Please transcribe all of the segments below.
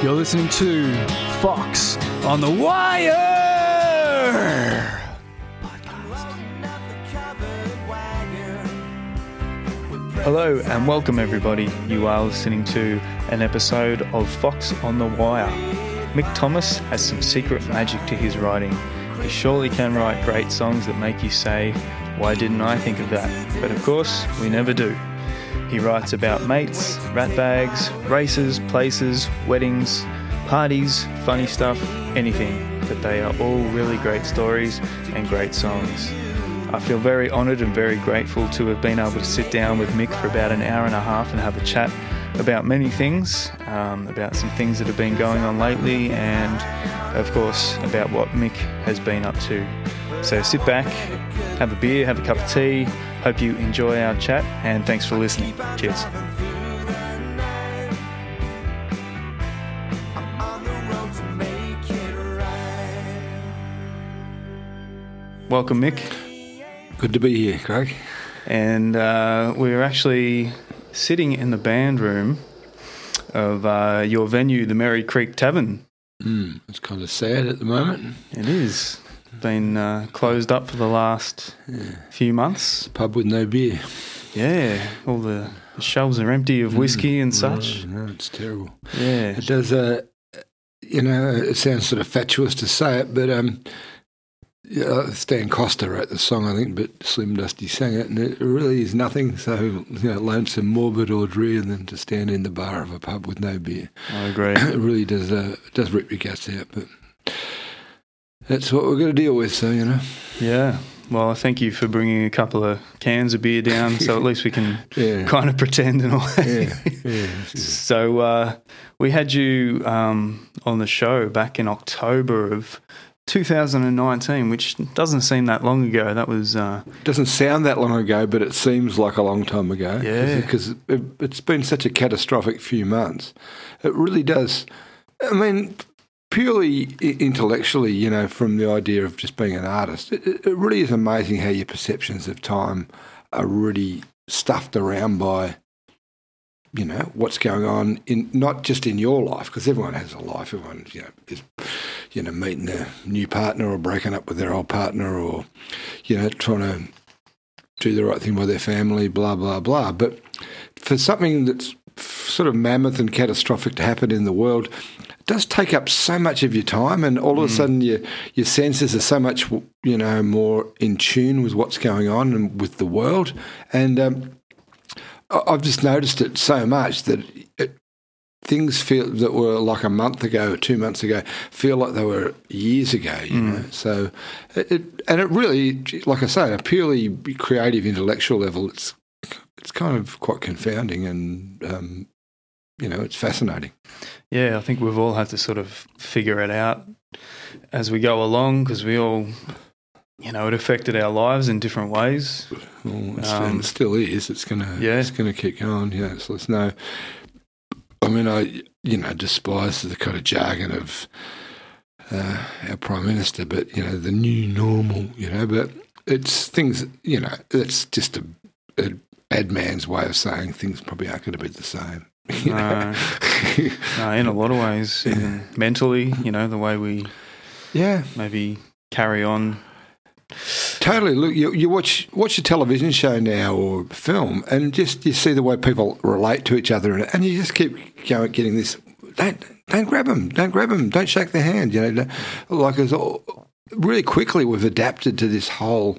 You're listening to Fox on the Wire. Hello and welcome, everybody. You are listening to an episode of Fox on the Wire. Mick Thomas has some secret magic to his writing. He surely can write great songs that make you say, Why didn't I think of that? But of course, we never do. He writes about mates, rat bags, races, places, weddings, parties, funny stuff, anything. But they are all really great stories and great songs. I feel very honoured and very grateful to have been able to sit down with Mick for about an hour and a half and have a chat about many things, um, about some things that have been going on lately, and of course about what Mick has been up to. So sit back, have a beer, have a cup of tea. Hope you enjoy our chat, and thanks for listening. Cheers. Welcome, Mick. Good to be here, Craig. And uh, we're actually sitting in the band room of uh, your venue, the Merri Creek Tavern. Mm, it's kind of sad at the moment. It is. Been uh, closed up for the last Yeah. few months. Pub with no beer. Yeah, all the shelves are empty of whiskey and such. No, no, it's terrible. Yeah. It does, uh, you know, it sounds sort of fatuous to say it, but um, yeah, Stan Coster wrote the song, I think, but Slim Dusty sang it, and it really is nothing so you know, lonesome, morbid, or drear than to stand in the bar of a pub with no beer. I agree. it really does, uh, does rip your guts out, but that's what we're going to deal with, so, you know. Yeah. Well, thank you for bringing a couple of cans of beer down, so at least we can Yeah. kind of pretend and all. Yeah, yeah. So uh, we had you um, on the show back in October of 2019, which doesn't seem that long ago. That was uh, doesn't sound that long ago, but it seems like a long time ago. Yeah. Because it, it's been such a catastrophic few months. It really does. I mean, purely intellectually, you know, from the idea of just being an artist, it, it really is amazing how your perceptions of time are really stuffed around by. You know what's going on in not just in your life because everyone has a life. Everyone you know is you know meeting a new partner or breaking up with their old partner or you know trying to do the right thing by their family, blah, blah, blah. But for something that's sort of mammoth and catastrophic to happen in the world, does take up so much of your time, and all of a sudden your your senses are so much you know more in tune with what's going on and with the world. And um, I've just noticed it so much that it, things feel that were like a month ago or two months ago feel like they were years ago. You know, so it, it and it really, like I say, on a purely creative, intellectual level, it's it's kind of quite confounding and um, you know, it's fascinating. yeah. I think we've all had to sort of figure it out as we go along because we all, you know, it affected our lives in different ways. Well, it's, Um, and it still is. It's gonna, Yeah. it's gonna keep going. Yeah, so there's no. I mean, I you know despise the kind of jargon of uh, our prime minister, but you know the new normal. You know, but it's things. You know, it's just a, a ad man's way of saying things probably aren't going to be the same. you know? No, in a lot of ways, even mentally, you know, the way we yeah, maybe carry on. Totally. Look, you, you watch watch a television show now or film, and just you see the way people relate to each other, and, and you just keep going, getting this. Don't don't grab them. Don't grab them. Don't shake their hand. You know, like it's all, really quickly we've adapted to this whole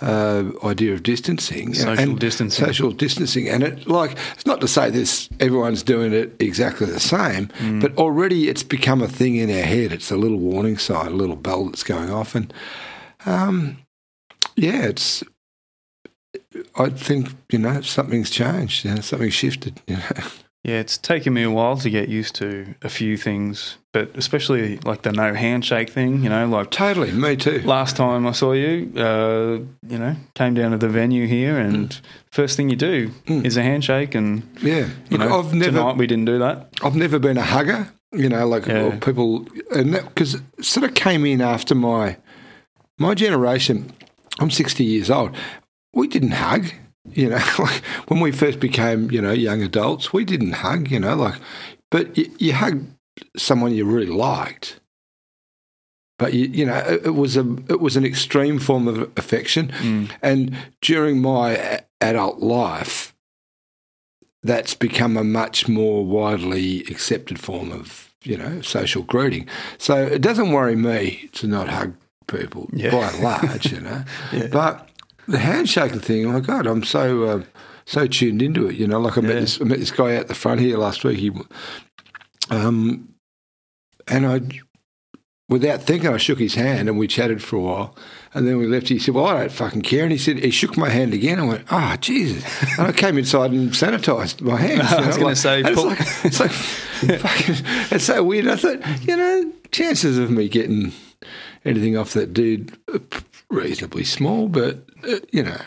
uh, idea of distancing, Social distancing. social distancing, and it like it's not to say this everyone's doing it exactly the same, Mm. but already it's become a thing in our head. It's a little warning sign, a little bell that's going off, and um, yeah, it's. I think you know something's changed. You know, something's shifted. You know. Yeah, it's taken me a while to get used to a few things, but especially like the no handshake thing. You know, like Totally, me too. last time I saw you, uh, you know, came down to the venue here, and first thing you do Mm. is a handshake. And Yeah, you look, know, I've never, tonight we didn't do that. I've never been a hugger. You know, like Yeah. people, and because sort of came in after my my generation. I'm 60 years old. We didn't hug. You know, like when we first became, you know, young adults, we didn't hug. You know, like, but you, you hug someone you really liked. But you, you know, it, it was a it was an extreme form of affection, Mm. and during my a- adult life, that's become a much more widely accepted form of you know social greeting. So it doesn't worry me to not hug people Yeah. by and large, you know. Yeah. But the handshaking thing, oh my god, I'm so uh, so tuned into it. You know, like I met Yeah. this I met this guy out the front here last week. He, um, and I, without thinking, I shook his hand and we chatted for a while. And then we left. He said, "Well, I don't fucking care." And he said he shook my hand again. I went, "Ah, Jesus!" And I came inside and sanitised my hands. I was know, gonna say, and it's like it's like fucking, it's so weird. I thought, you know, chances of me getting anything off that dude reasonably small, but uh, you know,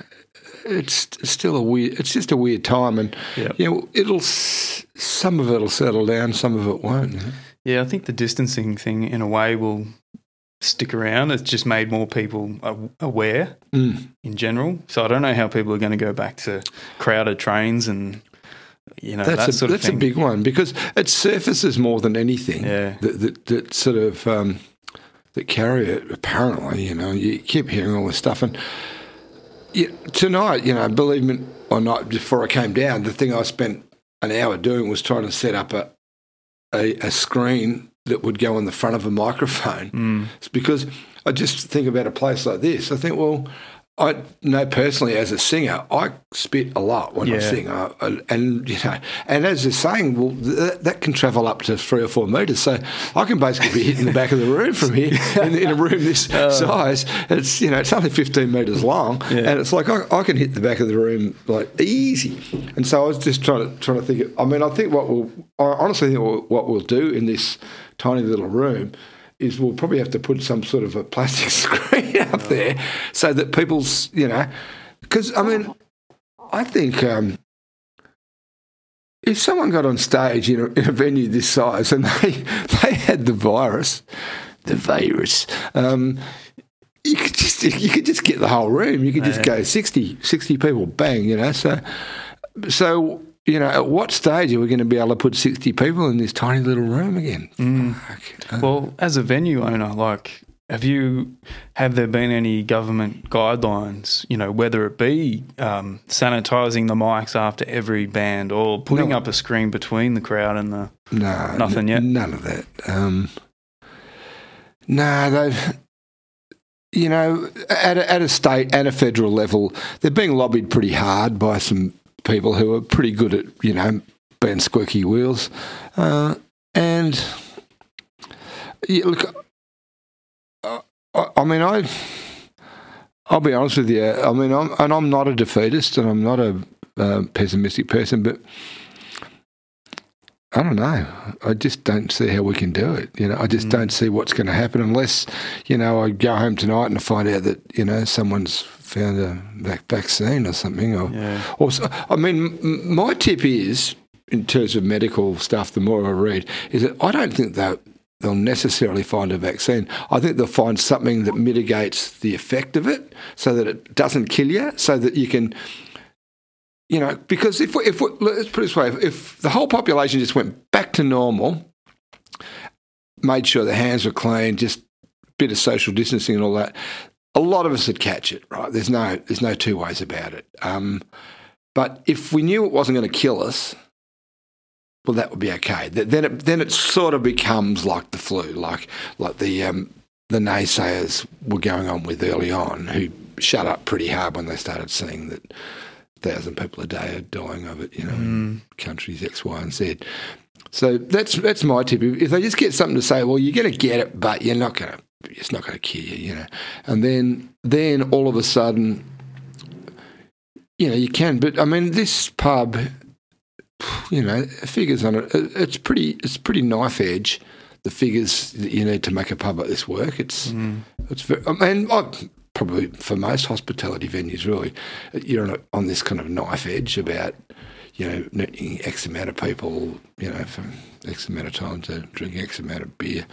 it's still a weird. It's just a weird time, and Yep. you know, it'll some of it'll settle down, some of it won't. you know. Yeah, I think the distancing thing, in a way, will stick around. It's just made more people aware Mm. in general. So I don't know how people are going to go back to crowded trains and you know That's that a sort of that's a big one because it surfaces more than anything. Yeah. that that, that sort of um, that carry it. Apparently, you know, you keep hearing all this stuff, and yeah, tonight, you know, believe me or not, before I came down, the thing I spent an hour doing was trying to set up a a, a screen that would go on the front of a microphone. Mm. It's because I just think about a place like this. I think, well, I know personally as a singer, I spit a lot when I sing, I, I- and you know, and as you're saying, well, th- that can travel up to three or four meters. So I can basically be hitting the back of the room from here in, in a room this uh. size. It's you know, it's only 15 meters long, Yeah. and it's like I, I can hit the back of the room like easy. And so I was just trying to trying to think. Of, I mean, I think what we'll, I honestly think what we'll do in this tiny little room is we'll probably have to put some sort of a plastic screen up there so that people's, you know, because I mean, I think um, if someone got on stage in a, in a venue this size and they they had the virus, the virus. Um, you could just you could just get the whole room. You could just go 60, 60 people, bang. You know, so so you know, at what stage are we going to be able to put sixty people in this tiny little room again? Uh, Well, as a venue owner, like, have you have there been any government guidelines? You know, whether it be um, sanitizing the mics after every band or putting No. up a screen between the crowd and the. No, Nothing yet? None of that. Um, no, they've. You know, at a, at a state and a federal level, they're being lobbied pretty hard by some people who are pretty good at you know being squeaky wheels, uh, and yeah, look, I, I, I mean, I. I'll be honest with you. I mean, I'm and I'm not a defeatist, and I'm not a uh, pessimistic person, but I don't know. I just don't see how we can do it. You know, I just don't see what's going to happen unless, you know, I go home tonight and I find out that you know someone's found a vac- vaccine or something. Or, Yeah. or so- I mean, m- my tip is in terms of medical stuff. The more I read, is that I don't think that they'll necessarily find a vaccine. I think they'll find something that mitigates the effect of it, so that it doesn't kill you, so that you can you know, because if we, if we, let's put it this way, if, if the whole population just went back to normal, made sure the hands were clean, just a bit of social distancing and all that, a lot of us would catch it, right? There's no there's no two ways about it. Um, but if we knew it wasn't going to kill us, well, that would be okay. Then it then it sort of becomes like the flu, like like the um, the naysayers were going on with early on, who shut up pretty hard when they started seeing that thousand people a day are dying of it, you know, in countries X, Y, and Z. So that's that's my tip. If if they just get something to say, well, you're going to get it, but you're not going to. It's not going to kill you, you know. And then then all of a sudden, you know, you can. But I mean, this pub, you know, figures on it. it- It's pretty. It's pretty knife edge. The figures that you need to make a pub like this work. It's mm. it's. Very, I mean, I, probably for most hospitality venues, really, you're on, a, on this kind of knife edge about you know X amount of people, you know, for X amount of time to uh, drink X amount of beer.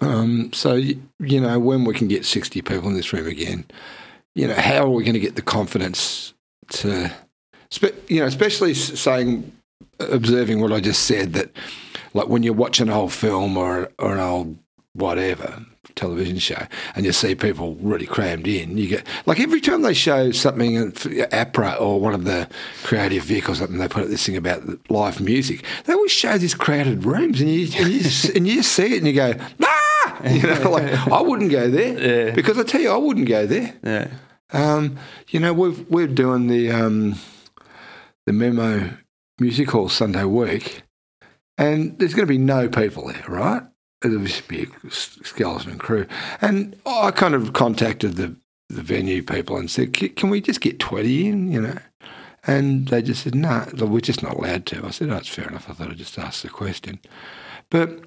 Um, so you know, when we can get sixty people in this room again, you know, how are we going to get the confidence to, you know, especially saying, observing what I just said that like when you're watching an old film or or an old whatever television show, and you see people really crammed in. You get like every time they show something APRA or one of the creative vehicles, something they put up this thing about live music. They always show these crowded rooms, and you and you, and you see it, and you go, ah, you know, like I wouldn't go there Yeah. because I tell you, I wouldn't go there. Yeah. Um, you know, we've, we're doing the um, the Memo Music Hall Sunday week, and there's going to be no people there, right? Just be a skeleton crew. And I kind of contacted the, the venue people and said, "Can we just get 20 in, you know? And they just said, no, we're just not allowed to. I said, oh, that's fair enough. I thought I'd just ask the question. But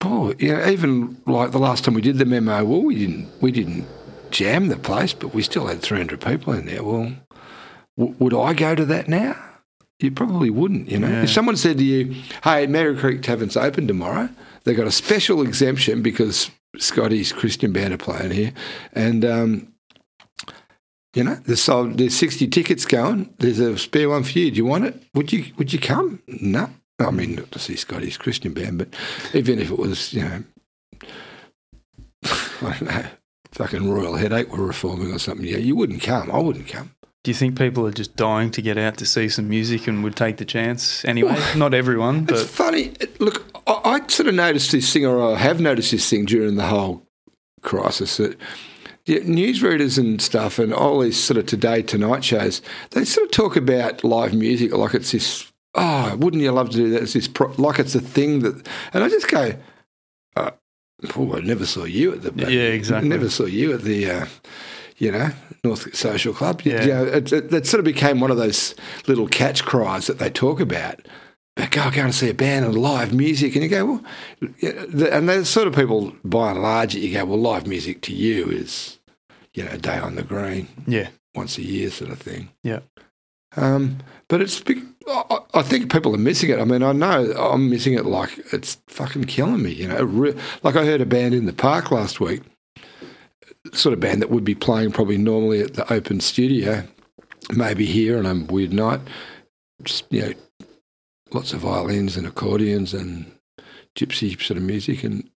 boy, you know, even like the last time we did the memo, well, we didn't we didn't jam the place, but we still had 300 people in there. Well, w- would I go to that now? You probably wouldn't, you know. Yeah. If someone said to you, "Hey, Merri Creek Tavern's open tomorrow," they got a special exemption because Scotty's Christian band are playing here, and um, you know, there's sold, there's 60 tickets going. There's a spare one for you. Do you want it? Would you Would you come? No. I mean, not to see Scotty's Christian band, but even if it was, you know, I don't know, fucking Royal Headache were reforming or something, yeah, you wouldn't come. I wouldn't come. Do you think people are just dying to get out to see some music and would take the chance anyway? Not everyone, It's but funny. Look, I, I sort of noticed this thing, or I have noticed this thing during the whole crisis that yeah, newsreaders and stuff, and all these sort of today tonight shows, they sort of talk about live music like it's this. Oh, wouldn't you love to do that? It's this pro- like it's a thing that, and I just go, uh, oh, I never saw you at the Yeah, exactly. Never saw you at the. Uh, you know, North Social Club. Yeah. You know, it, it, that sort of became one of those little catch cries that they talk about. But go, go and see a band and live music, and you go, well, and there's sort of people by and large. You go, well, live music to you is, you know, a day on the green, yeah, once a year sort of thing. Yeah. Um, but it's, I, I I think people are missing it. I mean, I know I'm missing it. Like it's fucking killing me. You know, like I heard a band in the park last week, sort of band that would be playing probably normally at the open studio, maybe here on a weird night. Just you know, lots of violins and accordions and gypsy sort of music. And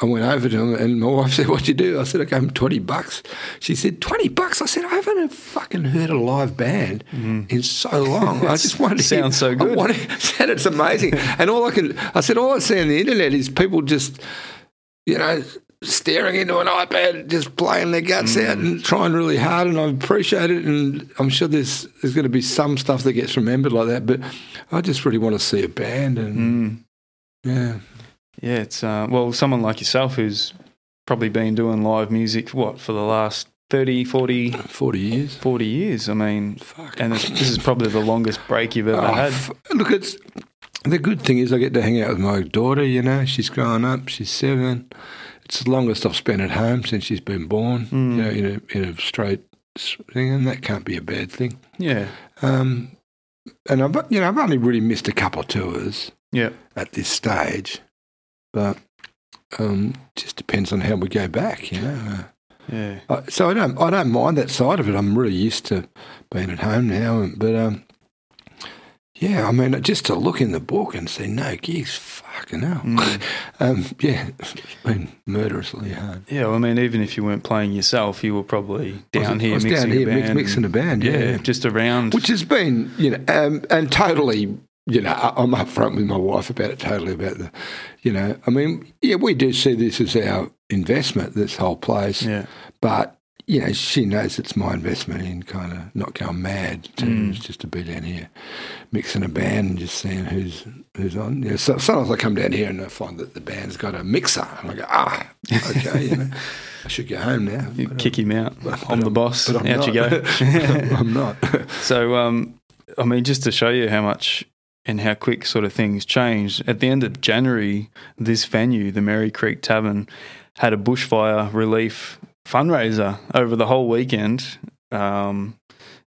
I went over to him, and my wife said, "What'd you do?" I said, "I gave him twenty bucks." She said, 20 bucks." I said, "I haven't fucking heard a live band mm-hmm. in so long. I just wanted to hear- Sounds so I good. wanted- said it's amazing. and all I can, I said, all I see on the internet is people just, you know, staring into an iPad, just playing their guts out and trying really hard. And I appreciate it. And I'm sure there's there's going to be some stuff that gets remembered like that. But I just really want to see a band. And Mm. yeah, yeah. It's uh, well, someone like yourself who's probably been doing live music what for the last 30, 40, 40 years. 40 years. I mean, Fuck. and this is probably the longest break you've ever Oh, had. f- look, it's the good thing is I get to hang out with my daughter. You know, she's growing up. She's seven. It's the longest I've spent at home since she's been born. Mm. You know, in a in a straight thing, and that can't be a bad thing. Yeah, Um, and I've you know I've only really missed a couple of tours yeah, at this stage, but um, just depends on how we go back. You know. Uh, yeah. uh, so I don't I don't mind that side of it. I'm really used to being at home now, but um, yeah, I mean, just to look in the book and see no gigs, fucking hell. Mm. um, yeah, it's been murderously hard. Yeah, well, I mean, even if you weren't playing yourself, you were probably was- down I here was mixing down here a band. mixing a band, yeah, yeah. just around. which has been, you know, um, and totally, you know, I'm upfront with my wife about it, totally about the, you know, I mean, yeah, we do see this as our investment, this whole place, yeah, but you know, she knows it's my investment in kind of not going mad to Mm. just to be down here mixing a band and just seeing who's who's on. You know, so, sometimes I come down here and I find that the band's got a mixer, and I go, ah, okay, you know, I should go home now. you kick him out. but I'm the I'm- boss. but I'm Out you not. go. I'm not. So, um, I mean, just to show you how much and how quick sort of things changed, at the end of January, this venue, the Merri Creek Tavern, had a bushfire relief fundraiser over the whole weekend. Um,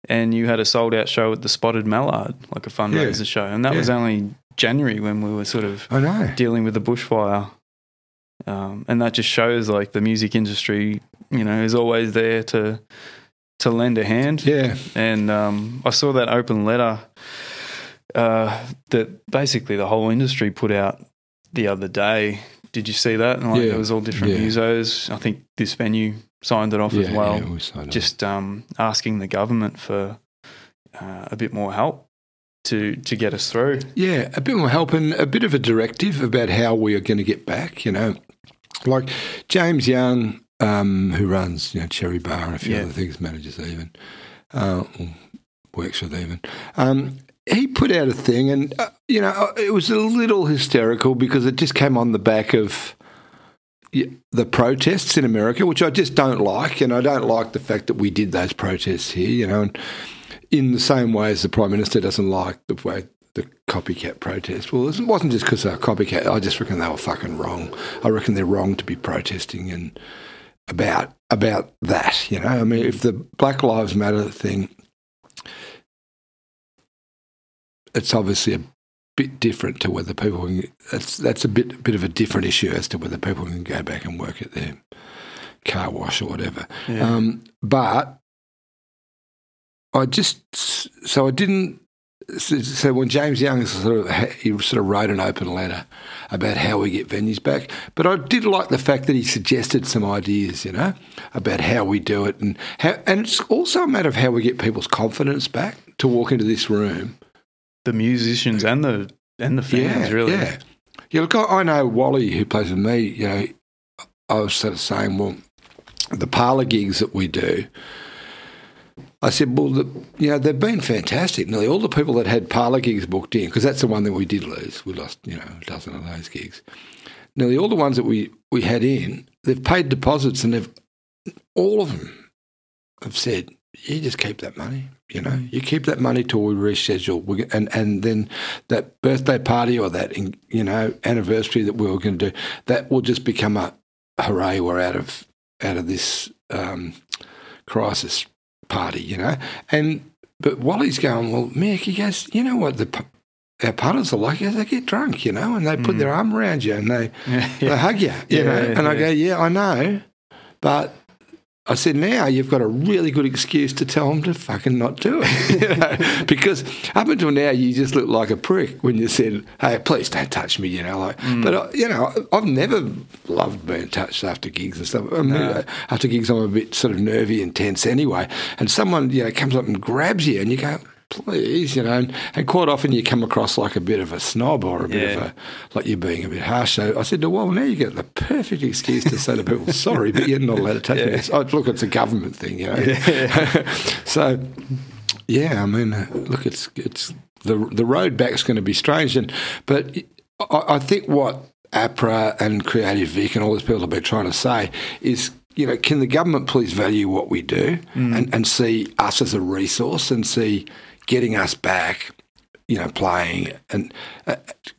and you had a sold out show at the Spotted Mallard, like a fundraiser Yeah. show. And that was only January when we were sort of I know. dealing with the bushfire. Um, and that just shows like the music industry, you know, is always there to to lend a hand. Yeah, And um, I saw that open letter uh, that basically the whole industry put out the other day. Did you see that? Like, Yeah. There was all different Yeah. musos. I think this venue signed it off as well. yeah, just um, asking the government for uh, a bit more help to to get us through. Yeah, a bit more help and a bit of a directive about how we are going to get back. You know, like James Young, um, who runs you know Cherry Bar and a few Yeah. other things, manages even, uh, works with even. Um, he put out a thing, and uh, you know, uh, it was a little hysterical because it just came on the back of the protests in America, which I just don't like, and I don't like the fact that we did those protests here. You know, and in the same way as the prime minister doesn't like the way the copycat protest. Well, it wasn't just because they're copycat. I just reckon they were fucking wrong. I reckon they're wrong to be protesting and about about that. You know, I mean, if the Black Lives Matter thing, it's obviously a bit different to whether people can. That's that's a bit bit of a different issue as to whether people can go back and work at their car wash or whatever. Yeah. Um, but I just so I didn't. So, so when James Young sort of he sort of wrote an open letter about how we get venues back, but I did like the fact that he suggested some ideas, you know, about how we do it, and how, and it's also a matter of how we get people's confidence back to walk into this room. The musicians and the and the fans, yeah, really. Yeah, yeah. Look, I, know Wally who plays with me. You know, I was sort of saying, well, the parlour gigs that we do. I said, well, the, you know, they've been fantastic. Nearly all the people that had parlour gigs booked in, because that's the one that we did lose. We lost, you know, a dozen of those gigs. Nearly all the ones that we, we had in, they've paid deposits and they've, all of them have said, you just keep that money. You know, you keep that money till we reschedule, we, and and then that birthday party or that you know anniversary that we were going to do, that will just become a hooray, we're out of out of this um, crisis party, you know. And but Wally's going, well, Mick, he goes, you know what the our punters are like? They get drunk, you know, and they put their arm around you and they Yeah, they hug you, you Yeah, know. yeah, and I go, yeah, I know, but I said, now you've got a really good excuse to tell them to fucking not do it, you know? because up until now you just looked like a prick when you said, hey, please don't touch me, you know. Like, Mm. but uh, you know, I've never loved being touched after gigs and stuff. I mean, No. After gigs, I'm a bit sort of nervy and tense anyway, and someone you know comes up and grabs you, and you go. Please, you know, and, and quite often you come across like a bit of a snob or a bit of a like you're being a bit harsh. So I said, well, now you get the perfect excuse to say to people, sorry, but you're not allowed to take. Yeah. It's, oh, look, it's a government thing, you know. so, yeah, I mean, uh, look, it's it's the the road back's going to be strange, and but I, I think what APRA and Creative Vic and all these people have been trying to say is. You know, can the government please value what we do and, and see us as a resource and see getting us back you know, playing, and uh,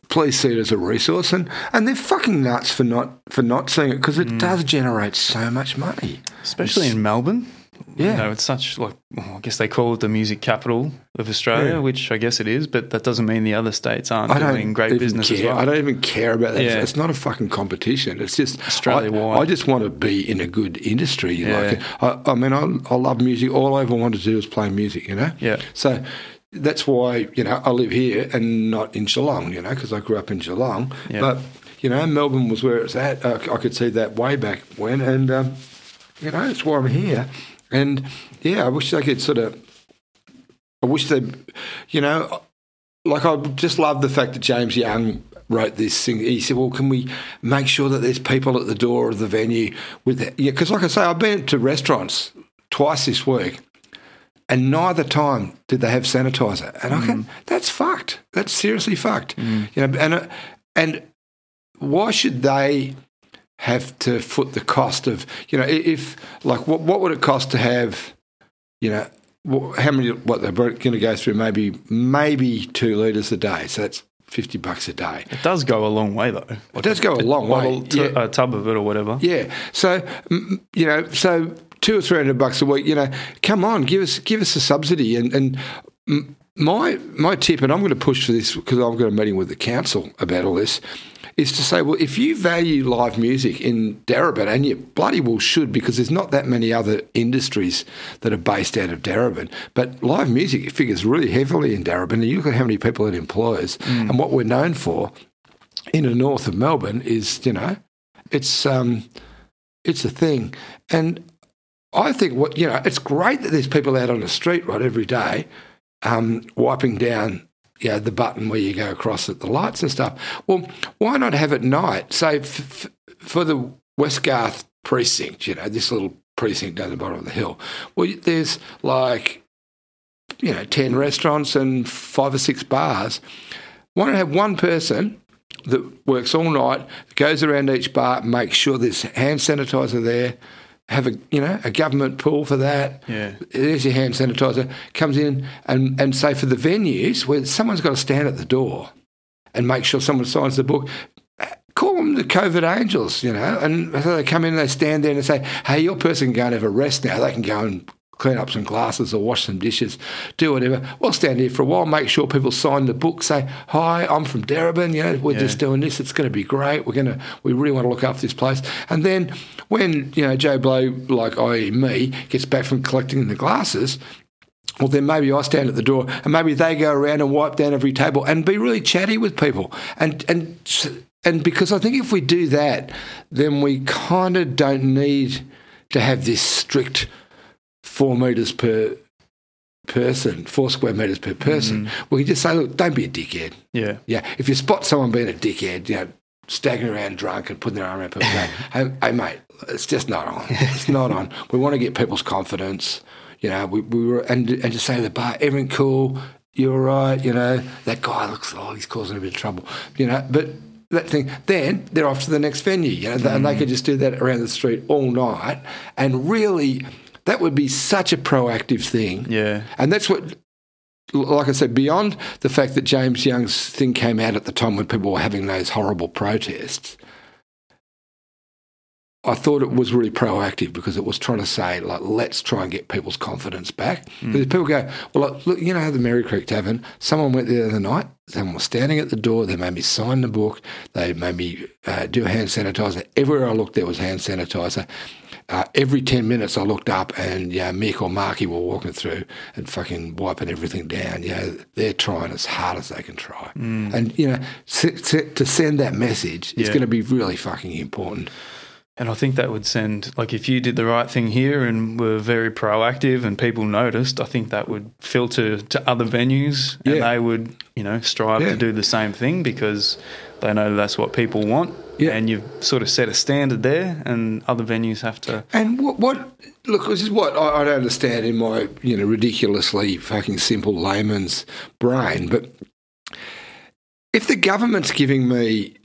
please see it as a resource. And, and they're fucking nuts for not for not seeing it because it does generate so much money. especially in Melbourne. Yeah. you know, it's such like well, I guess they call it the music capital of Australia, Yeah. which I guess it is, but that doesn't mean the other states aren't I doing great business care. as well. I don't even care about that. Yeah. It's not a fucking competition. It's just Australia-wide. I, I just want to be in a good industry. Yeah. Like, I, I mean, I, I love music. All I ever wanted to do was play music. You know. Yeah. So that's why you know I live here and not in Geelong. You know, because I grew up in Geelong. Yeah. But you know, Melbourne was where it's at. Uh, I could see that way back when, and um, you know, that's why I'm here. And yeah, I wish they could sort of. I wish they, you know, like I just love the fact that James Young wrote this thing. He said, "Well, can we make sure that there's people at the door of the venue with yeah?" Because, like I say, I've been to restaurants twice this week, and neither time did they have sanitizer. And I can, that's fucked. That's seriously fucked. You know, and uh, and why should they have to foot the cost of you know if like what what would it cost to have you know how many what they're going to go through maybe maybe two liters a day so that's 50 bucks a day it does go a long way though. it does go a long way t- yeah. a tub of it or whatever. Yeah. So you know, so two or three hundred bucks a week. You know, come on, give us give us a subsidy, and and my my tip, and I'm going to push for this because I've got a meeting with the council about all this, is to say, well, if you value live music in Darebin, and you bloody well should, because there's not that many other industries that are based out of Darebin, but live music figures really heavily in Darebin, and you look at how many people it employs, and what we're known for in the north of Melbourne is, you know, it's um, it's a thing, and I think what you know, it's great that there's people out on the street right every day, um, wiping down you know, the button where you go across at the lights and stuff. Well, why not have it night? So f- f- for the Westgarth precinct, you know, this little precinct down the bottom of the hill, well, there's like, you know, 10 restaurants and five or six bars. Why not have one person that works all night, goes around each bar, makes sure there's hand sanitizer there, have a you know a government pool for that. Yeah. There's your hand sanitizer. Comes in and and say for the venues where someone's got to stand at the door and make sure someone signs the book. Call them the COVID angels, you know, and so they come in and they stand there and they say, "Hey, your person can go and have a rest now. They can go and clean up some glasses or wash some dishes, do whatever. We'll stand here for a while, make sure people sign the book, say, Hi, I'm from Darebin, you know, we're Yeah. just doing this, it's gonna be great. We're gonna we really want to look after this place. And then when, you know, Joe Blow, like i.e. me, gets back from collecting the glasses, well, then maybe I stand at the door and maybe they go around and wipe down every table and be really chatty with people. And and and because I think if we do that, then we kind of don't need to have this strict four metres per person, four square metres per person. Mm. We can just say, look, don't be a dickhead. Yeah. Yeah, if you spot someone being a dickhead, you know, staggering around drunk and putting their arm around people, hey, hey, mate, it's just not on. It's not on. We want to get people's confidence. You know, we, we were and and just say to the bar, everything cool, you're right, You know, that guy looks oh he's causing a bit of trouble. You know, but that thing, then they're off to the next venue. You know, and they mm. could just do that around the street all night, and really. That would be such a proactive thing. Yeah. And that's what, like I said, beyond the fact that James Young's thing came out at the time when people were having those horrible protests, I thought it was really proactive because it was trying to say, like, let's try and get people's confidence back. Because people go, well, look, you know, the Merri Creek Tavern, someone went there the other night, someone was standing at the door, they made me sign the book, they made me uh, do hand sanitizer. Everywhere I looked, there was hand sanitizer. Uh, every 10 minutes I looked up and yeah, Mick or Marky were walking through and fucking wiping everything down. You know, they're trying as hard as they can try. And, you know, to send that message is going to be really fucking important. And I think that would send, like, if you did the right thing here and were very proactive and people noticed, I think that would filter to other venues and they would, you know, strive Yeah. to do the same thing because they know that's what people want. Yeah. And you've sort of set a standard there and other venues have to. And what, what look, this is what I, I don't understand in my, you know, ridiculously fucking simple layman's brain, but if the government's giving me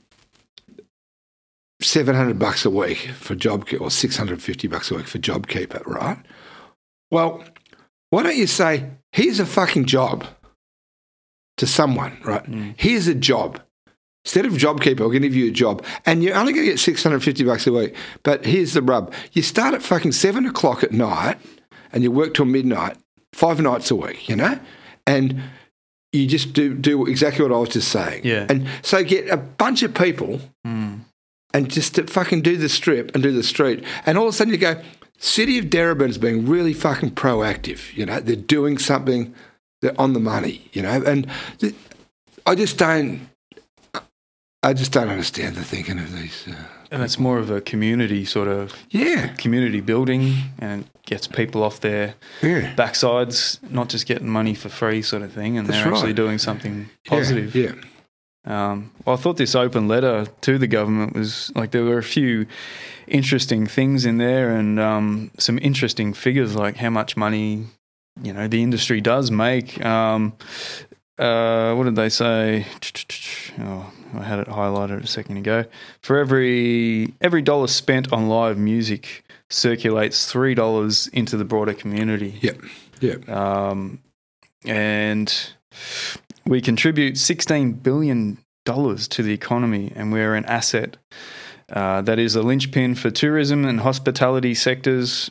700 bucks a week for job or 650 bucks a week for JobKeeper, right? Well, why don't you say, here's a fucking job to someone, right? Mm. Here's a job. Instead of JobKeeper, to give you a job, and you're only going to get 650 bucks a week. But here's the rub: you start at fucking seven o'clock at night, and you work till midnight, five nights a week. You know, and you just do do exactly what I was just saying. Yeah. And so get a bunch of people, hmm. and just to fucking do the strip and do the street, and all of a sudden you go, City of Darebin's being really fucking proactive. You know, they're doing something. They're on the money. You know, and th- I just don't. I just don't understand the thinking of these. Uh, And it's more of a community sort of yeah, community building and it gets people off their yeah, backsides, not just getting money for free sort of thing. And That's they're actually doing something positive. Yeah, Um, well, I thought this open letter to the government was like there were a few interesting things in there and um, some interesting figures like how much money you know the industry does make. Um, uh, what did they say? Oh, I had it highlighted a second ago. For every every dollar spent on live music, circulates three dollars into the broader community yeah, yeah. um, and we contribute $16 billion to the economy, and we're an asset uh, that is a linchpin for tourism and hospitality sectors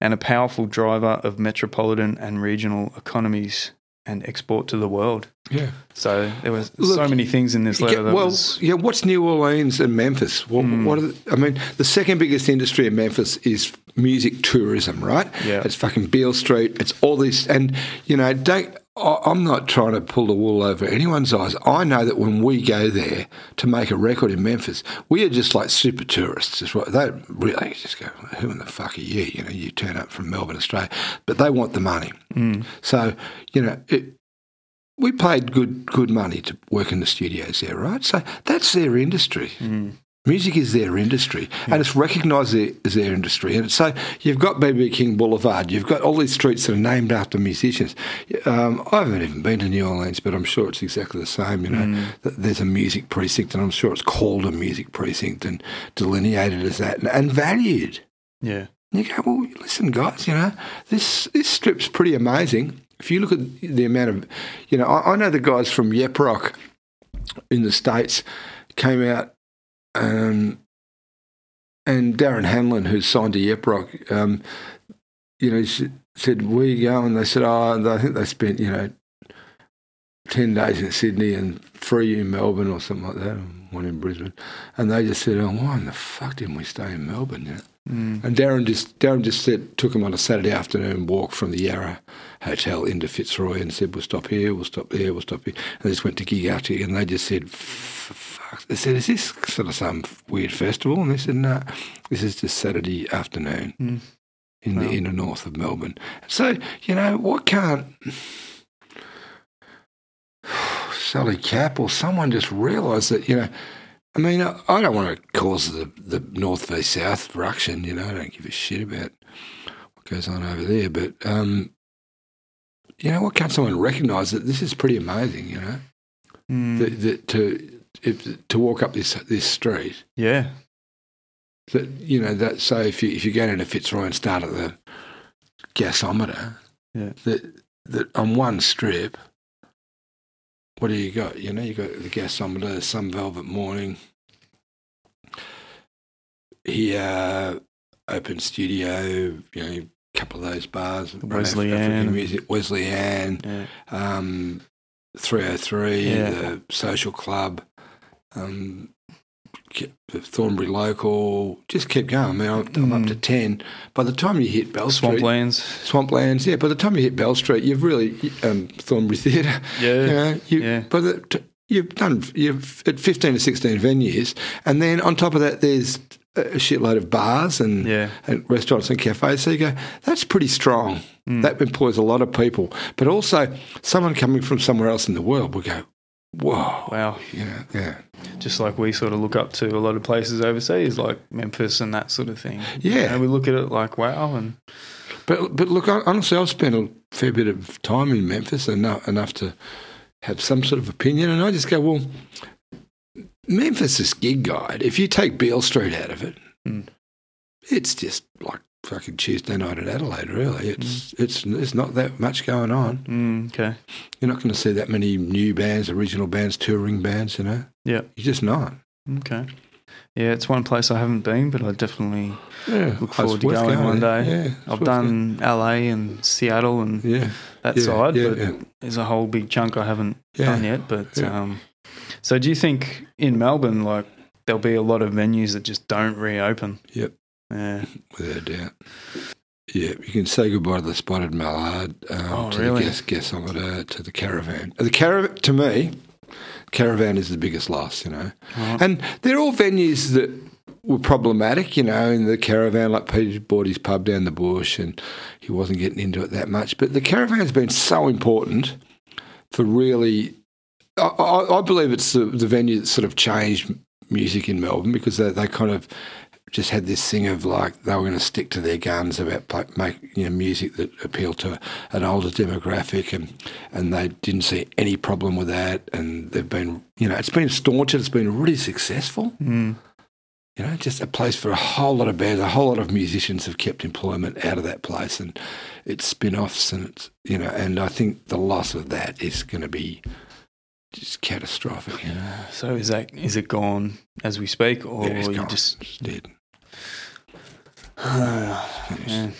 and a powerful driver of metropolitan and regional economies. And export to the world. Yeah. So there was so many things in this letter. Yeah, well, was, yeah. What's New Orleans and Memphis? What, Hmm. what are the, I mean, the second biggest industry in Memphis is music tourism, right? Yeah. It's fucking Beale Street. It's all this, and you know, don't. I'm not trying to pull the wool over anyone's eyes. I know that when we go there to make a record in Memphis, we are just like super tourists. Is what they really just go. Who in the fuck are you? You know, you turn up from Melbourne, Australia, but they want the money. Mm. So you know, it, we paid good good money to work in the studios there, right? So that's their industry. Mm. Music is their industry, and it's recognised as their industry. And so you've got BB King Boulevard, you've got all these streets that are named after musicians. Um, I haven't even been to New Orleans, but I'm sure it's exactly the same. You know, Th- there's a music precinct, and I'm sure it's called a music precinct and delineated as that and, and valued. yeah. You go, well, listen, guys, you know, this this strip's pretty amazing. If you look at the amount of, you know, I, I know the guys from Yep Rock in the States came out, um, and Darren Hanlon, who's signed to Yep Rock, um, you know, said, where you going? They said, oh, I think they spent, you know, 10 days in Sydney and three in Melbourne or something like that, one in Brisbane. And they just said, oh, why in the fuck didn't we stay in Melbourne? You know? And Darren just Darren just said took him on a Saturday afternoon walk from the Yarra Hotel into Fitzroy and said we'll stop here, we'll stop there, we'll stop here. And they just went to gig out here and they just said, "F- fuck. They said, is this sort of some weird festival? And they said, no, this is just Saturday afternoon in the inner north of Melbourne. So, you know, what can't Sally Capp or someone just realise that, you know, I mean, I, I don't want to cause the, the north v south ruction, you know, I don't give a shit about what goes on over there, but, um, you know, what can't someone recognise that this is pretty amazing, you know, Mm. that, that to if, to walk up this this street, yeah. that you know that so if you if you go into Fitzroy and start at the gasometer, Yeah. that that on one strip, what do you got? You know, you got the gasometer, some velvet morning. Here, open studio, you know, a couple of those bars, Wesley Anne. music, Wesley Anne, Yeah. um, 303, Yeah. the social club, um, Thornbury local, just keep going. I mean, I'm, I'm up to 10. By the time you hit Bell Street, Swamplands. Swamplands, yeah, by the time you hit Bell Street, you've really, um, Thornbury Theatre, Yeah. you know, you, Yeah. by the, t- you've done, you've at 15 to 16 venues. And then on top of that, there's a shitload of bars and, Yeah. and restaurants and cafes. So you go, that's pretty strong. Mm. That employs a lot of people. But also, someone coming from somewhere else in the world will go, whoa. Wow. Yeah, yeah. Just like we sort of look up to a lot of places overseas, like Memphis and that sort of thing. Yeah. And we look at it like, wow. And But but look, honestly, I've spent a fair bit of time in Memphis, enough enough to have some sort of opinion, and I just go, well, Memphis is gig guide. If you take Beale Street out of it, Mm. it's just like fucking Tuesday night at Adelaide. Really, it's Mm. it's there's not that much going on. mm, okay. You're not going to see that many new bands, original bands, touring bands. You know, Yeah. you're just not. Okay. Yeah, it's one place I haven't been, but I definitely Yeah, look forward to worth going one day. Yeah, I've done LA and Seattle and going. Yeah, that yeah, side, but there's a whole big chunk I haven't done yet. But um, so do you think in Melbourne, like there'll be a lot of venues that just don't reopen? Yep. Yeah. without a doubt. Yeah, you can say goodbye to the spotted mallard, um, Oh, to really? the gas, gasometer, to the caravan. The caravan, to me, caravan is the biggest loss, you know. Right. And they're all venues that were problematic, you know, in the caravan, like Peter bought his pub down the bush and he wasn't getting into it that much. But the caravan's been so important for really, I, I, I believe it's the, the venue that sort of changed music in Melbourne because they, they kind of just had this thing of like they were going to stick to their guns about play, make you know music that appealed to an older demographic and and they didn't see any problem with that and they've been you know it's been staunch and it's been really successful Mm. you know just a place for a whole lot of bands a whole lot of musicians have kept employment out of that place and it's spin-offs and it's you know and I think the loss of that is going to be just catastrophic you know So is that is it gone as we speak, or Yeah, it's you just? It's dead yeah.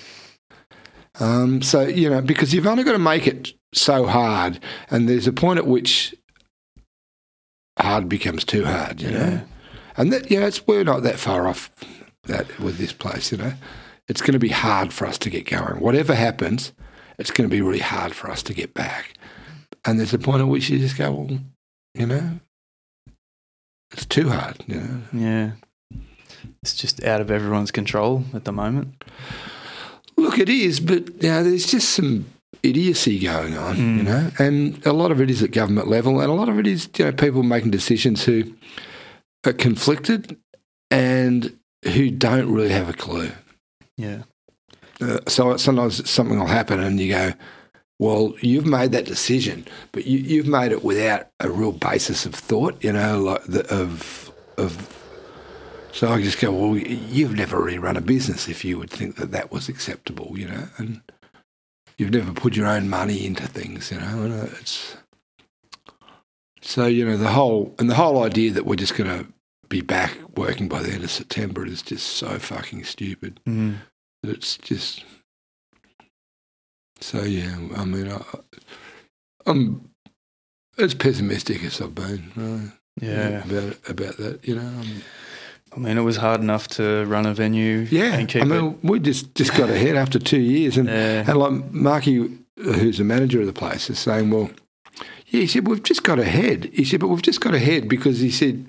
Um, so you know, because you've only got to make it so hard, and there's a point at which hard becomes too hard, you know. And that, yeah, it's we're not that far off that with this place, you know. It's going to be hard for us to get going. Whatever happens, it's going to be really hard for us to get back. And there's a point at which you just go, well, you know, it's too hard, you know. Yeah. It's just out of everyone's control at the moment. Look, it is, but you know, there's just some idiocy going on, you Mm. know, and a lot of it is at government level, and a lot of it is you know people making decisions who are conflicted and who don't really have a clue. Yeah. Uh, so sometimes something will happen, and you go, "Well, you've made that decision, but you, you've made it without a real basis of thought, you know, like the, of of." So I just go, "Well, you've never really run a business if you would think that that was acceptable, you know, and you've never put your own money into things, you know, and uh, it's." So you know the whole and the whole idea that we're just going to be back working by the end of September is just so fucking stupid. Mm. It's just so yeah. I mean, I, I'm as pessimistic as I've been. Really, Yeah. about about that. You know. Um, I mean, it was hard enough to run a venue yeah. and keep I mean, we just just got ahead after two years, and Yeah. and like Marky, who's the manager of the place, is saying, well. Yeah, he said, we've just got ahead. He said, but we've just got ahead because he said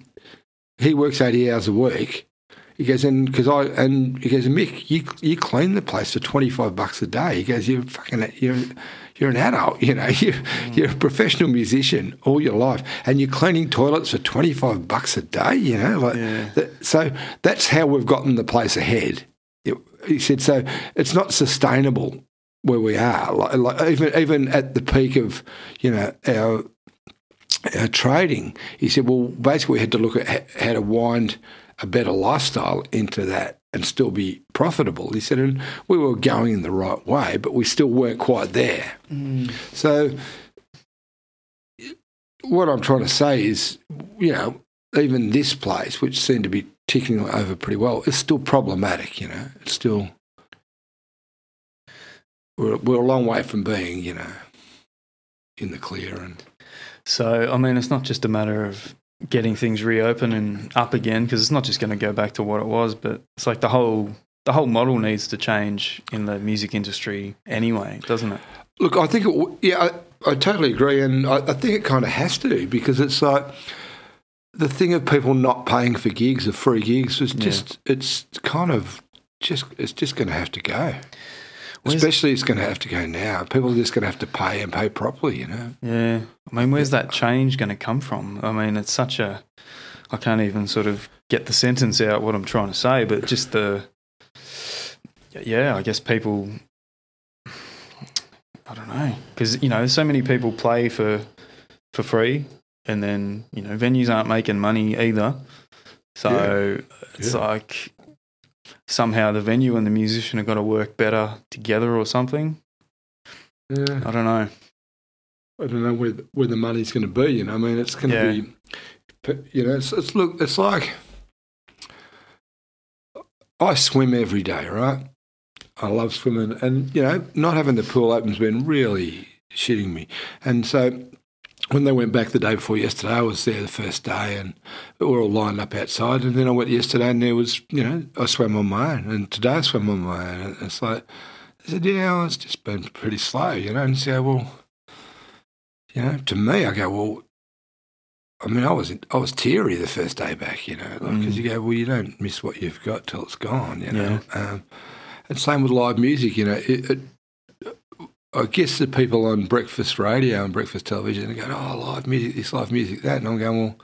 he works 80 hours a week. He goes, and because I, and he goes, Mick, you, you clean the place for 25 bucks a day. He goes, you're fucking, you're, you're an adult, you know, you're, mm. you're a professional musician all your life and you're cleaning toilets for 25 bucks a day, you know, like, Yeah. that, so that's how we've gotten the place ahead. It- he said, so it's not sustainable where we are. Like, like even even at the peak of you know our our trading, he said, well, basically we had to look at how to wind a better lifestyle into that and still be profitable. He said, and we were going in the right way, but we still weren't quite there. Mm. So what I'm trying to say is, you know, even this place, which seemed to be ticking over pretty well, is still problematic. You know, it's still we're, we're a long way from being, you know, in the clear. And So, I mean, it's not just a matter of getting things reopened and up again because it's not just going to go back to what it was, but it's like the whole the whole model needs to change in the music industry anyway, doesn't it? look, I think, it, yeah, I, I totally agree, and I, I think it kind of has to because it's like the thing of people not paying for gigs, of free gigs, is Yeah. just it's kind of just it's just going to have to go. Where's- Especially, it's going to have to go now. People are just going to have to pay and pay properly, you know. Yeah. I mean, where's that change going to come from? I mean, it's such a. I can't even sort of get the sentence out what I'm trying to say, but just the. Yeah, I guess people. I don't know. Because, you know, so many people play for for free, and then, you know, venues aren't making money either. So it's Yeah. like somehow the venue and the musician have got to work better together or something. Yeah, I don't know. I don't know where the, where the money's going to be. You know, I mean, it's going to Yeah. be, you know, it's, it's look, it's like I swim every day, right? I love swimming, and you know, not having the pool open's been really shitting me. And so, when they went back the day before yesterday, I was there the first day, and we were all lined up outside. And then I went yesterday, and there was, you know, I swam on my own, and today I swam on my own. And it's like, I said, yeah, well, it's just been pretty slow, you know. And so, well, you know, to me, I go, well, I mean, I was I was teary the first day back, you know, because Mm. you go, well, you don't miss what you've got till it's gone, you know. Um, and same with live music, you know. It, it, I guess the people on breakfast radio and breakfast television are going, oh, live music, this live music, that, and I'm going, well,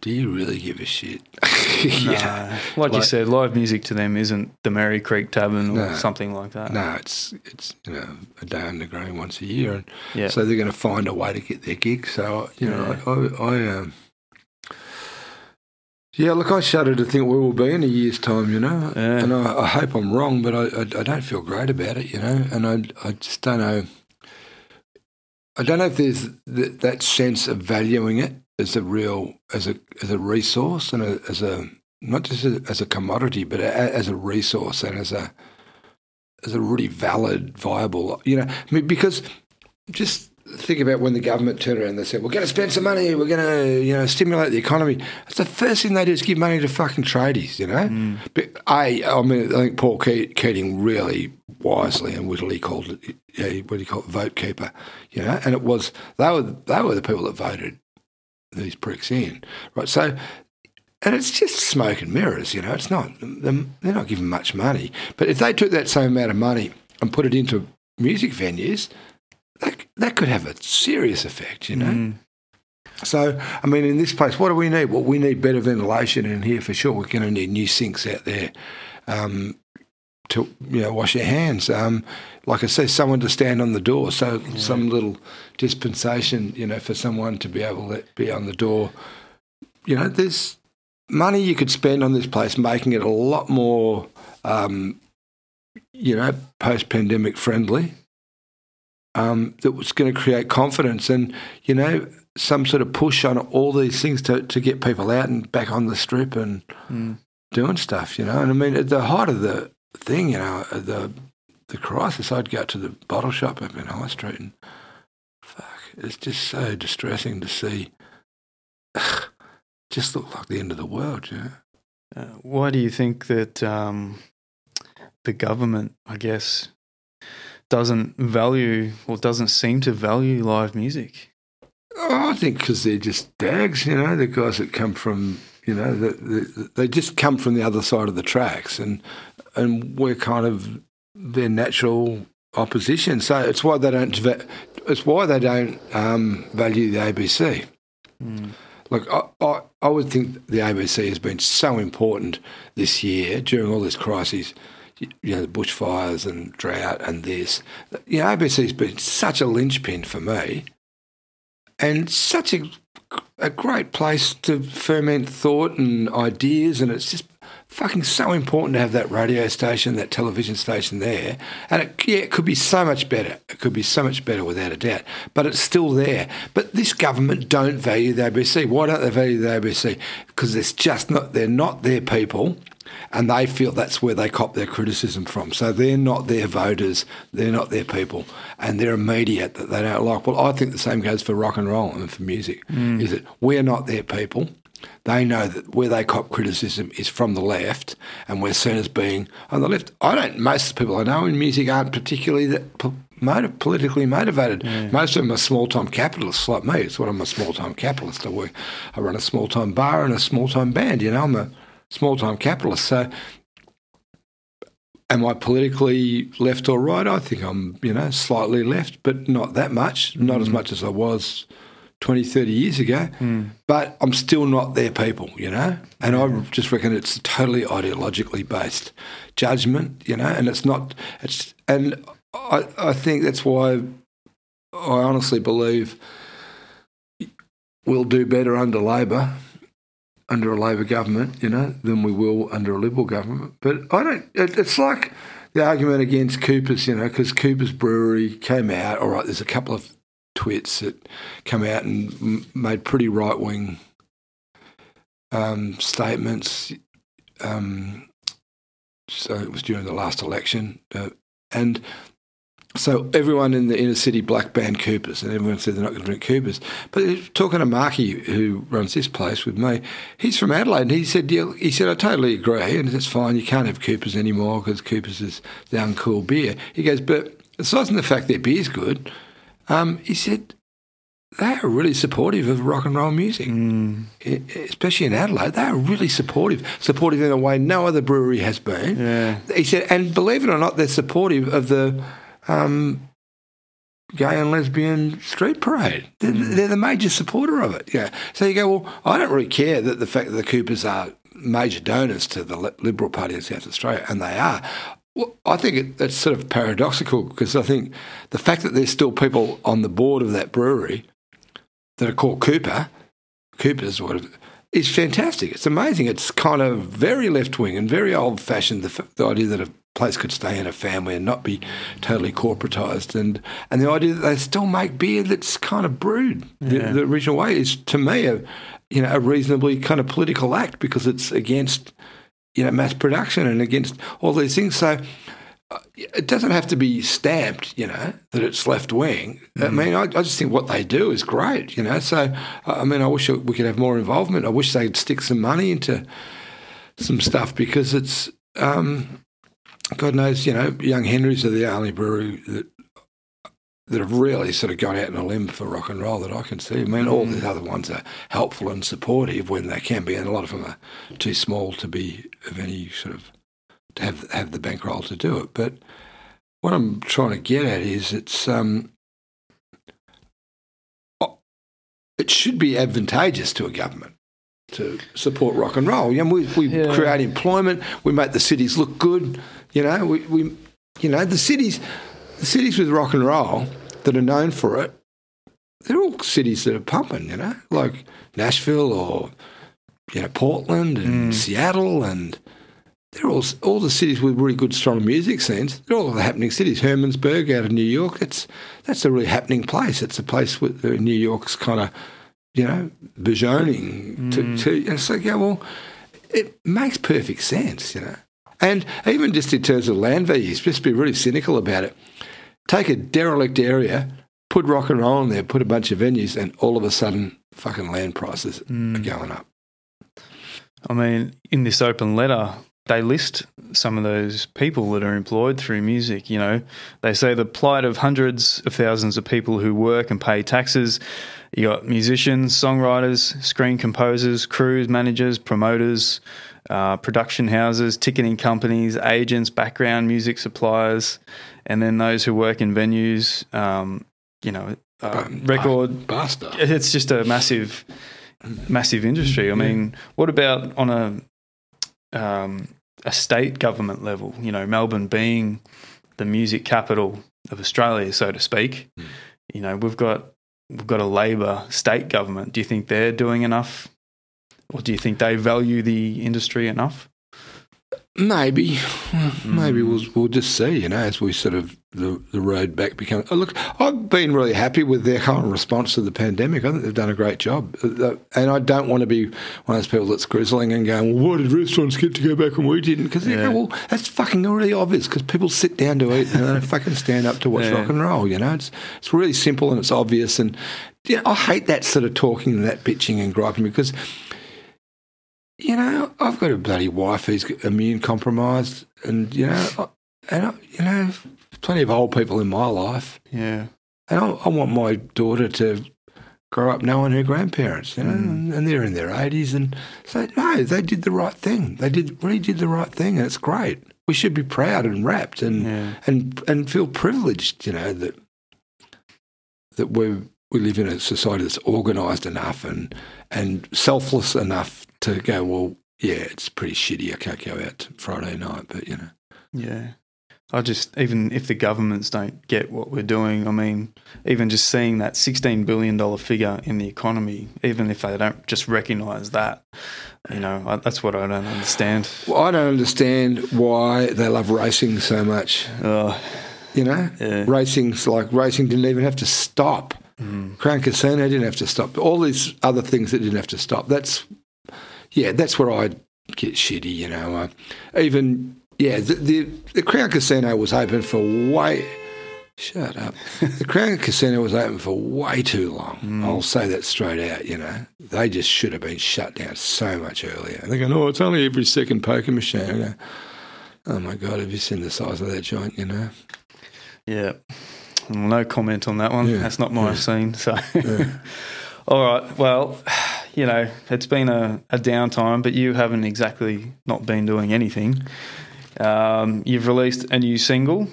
do you really give a shit? No. Like, you said, live music to them isn't the Merri Creek Tavern or No. something like that. No, it's it's you know a Day on the Green once a year, and Yeah. so they're going to find a way to get their gig. So you know, I, I, I um, yeah, look, I shudder to think where we'll be in a year's time. You know, Yeah. and I, I hope I'm wrong, but I, I I don't feel great about it. You know, and I I just don't know. I don't know if there's th- that sense of valuing it as a real as a as a resource and a, as a not just a, as a commodity, but a, as a resource and as a as a really valid, viable, you know, I mean, because just think about when the government turned around and they said, we're going to spend some money, we're going to, you know, stimulate the economy. It's the first thing they do is give money to fucking tradies, you know? Mm. But I, I mean, I think Paul Keating really wisely and wittily called it, yeah, what do you call it, vote keeper, you know? And it was, they were, they were the people that voted these pricks in, right? So, and it's just smoke and mirrors, you know. It's not, they're not giving much money. But if they took that same amount of money and put it into music venues, that, that could have a serious effect, you know. Mm. So, I mean, in this place, what do we need? Well, we need better ventilation in here for sure. We're going to need new sinks out there um, to, you know, wash your hands. Um, like I say, someone to stand on the door. So, yeah. some little dispensation, you know, for someone to be able to be on the door. You know, there's money you could spend on this place, making it a lot more, um, you know, post pandemic friendly um, that was going to create confidence and, you know, some sort of push on all these things to, to get people out and back on the strip and mm. doing stuff, you know. And I mean, at the height of the thing, you know, the the crisis, I'd go to the bottle shop up in High Street and fuck, it's just so distressing to see. just look like the end of the world, you know. Uh, why do you think that um, the government, I guess, doesn't value or doesn't seem to value live music? Oh, I think because they're just dags, you know, the guys that come from, you know, the, the, they just come from the other side of the tracks, and and we're kind of their natural opposition. So it's why they don't. It's why they don't um, value the ABC. Mm. Like I, I, I would think the ABC has been so important this year during all this crisis you know, the bushfires and drought and this. You know, ABC's been such a linchpin for me and such a, a great place to ferment thought and ideas. And it's just fucking so important to have that radio station, that television station there. And it, yeah, it could be so much better. It could be so much better without a doubt. But it's still there. But this government don't value the ABC. Why don't they value the ABC? Because it's just not, they're not their people and they feel that's where they cop their criticism from. So they're not their voters, they're not their people, and they're immediate that they don't like. Well, I think the same goes for rock and roll and for music. Mm. Is that we're not their people. They know that where they cop criticism is from the left, and we're seen as being on the left. I don't. Most of the people I know in music aren't particularly that motive, politically motivated. Yeah. Most of them are small time capitalists like me. It's what I'm a small time capitalist. I work. I run a small time bar and a small time band. You know, I'm a small time capitalist. So, am I politically left or right? I think I'm, you know, slightly left, but not that much, not mm. as much as I was 20, 30 years ago. Mm. But I'm still not their people, you know? And I just reckon it's totally ideologically based judgment, you know, and it's not, it's, and I, I think that's why I honestly believe we'll do better under Labor under a Labor government, you know, than we will under a Liberal government. But I don't. It, it's like the argument against Coopers, you know, because Coopers Brewery came out. All right, there's a couple of twits that come out and made pretty right wing um, statements. Um, so it was during the last election, uh, and so everyone in the inner city black banned Coopers, and everyone said they're not going to drink Coopers. But talking to Marky, who runs this place with me, he's from Adelaide, and he said, yeah, he said, I totally agree, and it's fine. You can't have Coopers anymore because Coopers is the uncool beer. He goes, but aside from the fact their beer's good, um, he said they are really supportive of rock and roll music, mm. especially in Adelaide. They are really supportive, supportive in a way no other brewery has been. Yeah. He said, and believe it or not, they're supportive of the um, gay and lesbian street parade. They're, mm. they're, the major supporter of it. Yeah. So you go, well, I don't really care that the fact that the Coopers are major donors to the Liberal Party in South Australia, and they are. Well, I think it, that's sort of paradoxical because I think the fact that there's still people on the board of that brewery that are called Cooper, Coopers, whatever, is fantastic. It's amazing. It's kind of very left wing and very old fashioned. The, the idea that a place could stay in a family and not be totally corporatized. And and the idea that they still make beer that's kind of brewed yeah. the, the, original way is to me a you know a reasonably kind of political act because it's against you know mass production and against all these things. So it doesn't have to be stamped, you know, that it's left wing. I mean, I, I just think what they do is great, you know. So, I mean, I wish we could have more involvement. I wish they'd stick some money into some stuff because it's, um, God knows, you know, Young Henrys are the only brewery that that have really sort of gone out on a limb for rock and roll that I can see. I mean, all these other ones are helpful and supportive when they can be, and a lot of them are too small to be of any sort of to have have the bankroll to do it. But what I'm trying to get at is it's um, it should be advantageous to a government to support rock and roll. You know, we, we Yeah. create employment, we make the cities look good. You know, we, we you know the cities the cities with rock and roll that are known for it. They're all cities that are pumping. You know, like Nashville or you know Portland and Seattle and they're all all the cities with really good, strong music scenes. They're all the happening cities. Hermansburg out of New York. It's that's a really happening place. It's a place with uh, New York's kind of you know burgeoning. To, to and it's like yeah, well, it makes perfect sense, you know. And even just in terms of land values, just be really cynical about it. Take a derelict area, put rock and roll in there, put a bunch of venues, and all of a sudden, fucking land prices are hmm. going up. I mean, in this open letter, they list some of those people that are employed through music. You know, they say the plight of hundreds of thousands of people who work and pay taxes. You got musicians, songwriters, screen composers, crews, managers, promoters, uh, production houses, ticketing companies, agents, background music suppliers, and then those who work in venues. Um, you know, uh, record Bastard. it's just a massive, massive industry. I mean, what about on a um, a state government level? You know, Melbourne being the music capital of Australia, so to speak. You know, we've got we've got a Labor state government. Do you think they're doing enough, or do you think they value the industry enough? Maybe, maybe we'll we'll just see. You know, as we sort of the the road back becomes. Oh, look, I've been really happy with their current response to the pandemic. I think they've done a great job, Uh, and I don't want to be one of those people that's grizzling and going, "Well, why did restaurants get to go back and we didn't?" Because Yeah. well, that's fucking really obvious. Because people sit down to eat and they don't fucking stand up to watch Yeah. rock and roll. You know, it's it's really simple and it's obvious. And yeah, I hate that sort of talking and that bitching and griping because you know, I've got a bloody wife who's immune compromised, and you know, I, and I, you know, plenty of old people in my life, Yeah, and I, I want my daughter to grow up knowing her grandparents, you know, Mm. and, and they're in their eighties, and so no, they did the right thing. They did really did the right thing, and it's great. We should be proud and rapt, and yeah, and and feel privileged, you know, that that we we live in a society that's organised enough and and selfless enough to go, well, yeah, it's pretty shitty. I can't go out Friday night, but you know, yeah. I just even if the governments don't get what we're doing, I mean, even just seeing that sixteen billion dollar figure in the economy, even if they don't just recognise that, you know, I, that's what I don't understand. well, I don't understand why they love racing so much. Uh, You know, Yeah. racing's like racing didn't even have to stop. Crown Casino didn't have to stop. All these other things that didn't have to stop. That's yeah, that's where I get shitty. You know, uh, even yeah, the, the the Crown Casino was open for way. Shut up. the Crown Casino was open for way too long. I'll say that straight out. You know, they just should have been shut down so much earlier. They go, no, it's only every second poker machine. Oh my god, have you seen the size of that joint? You know. yeah, no comment on that one. Yeah, That's not my scene. So, all right. Well, you know, it's been a, a downtime, but you haven't exactly not been doing anything. Um, you've released a new single,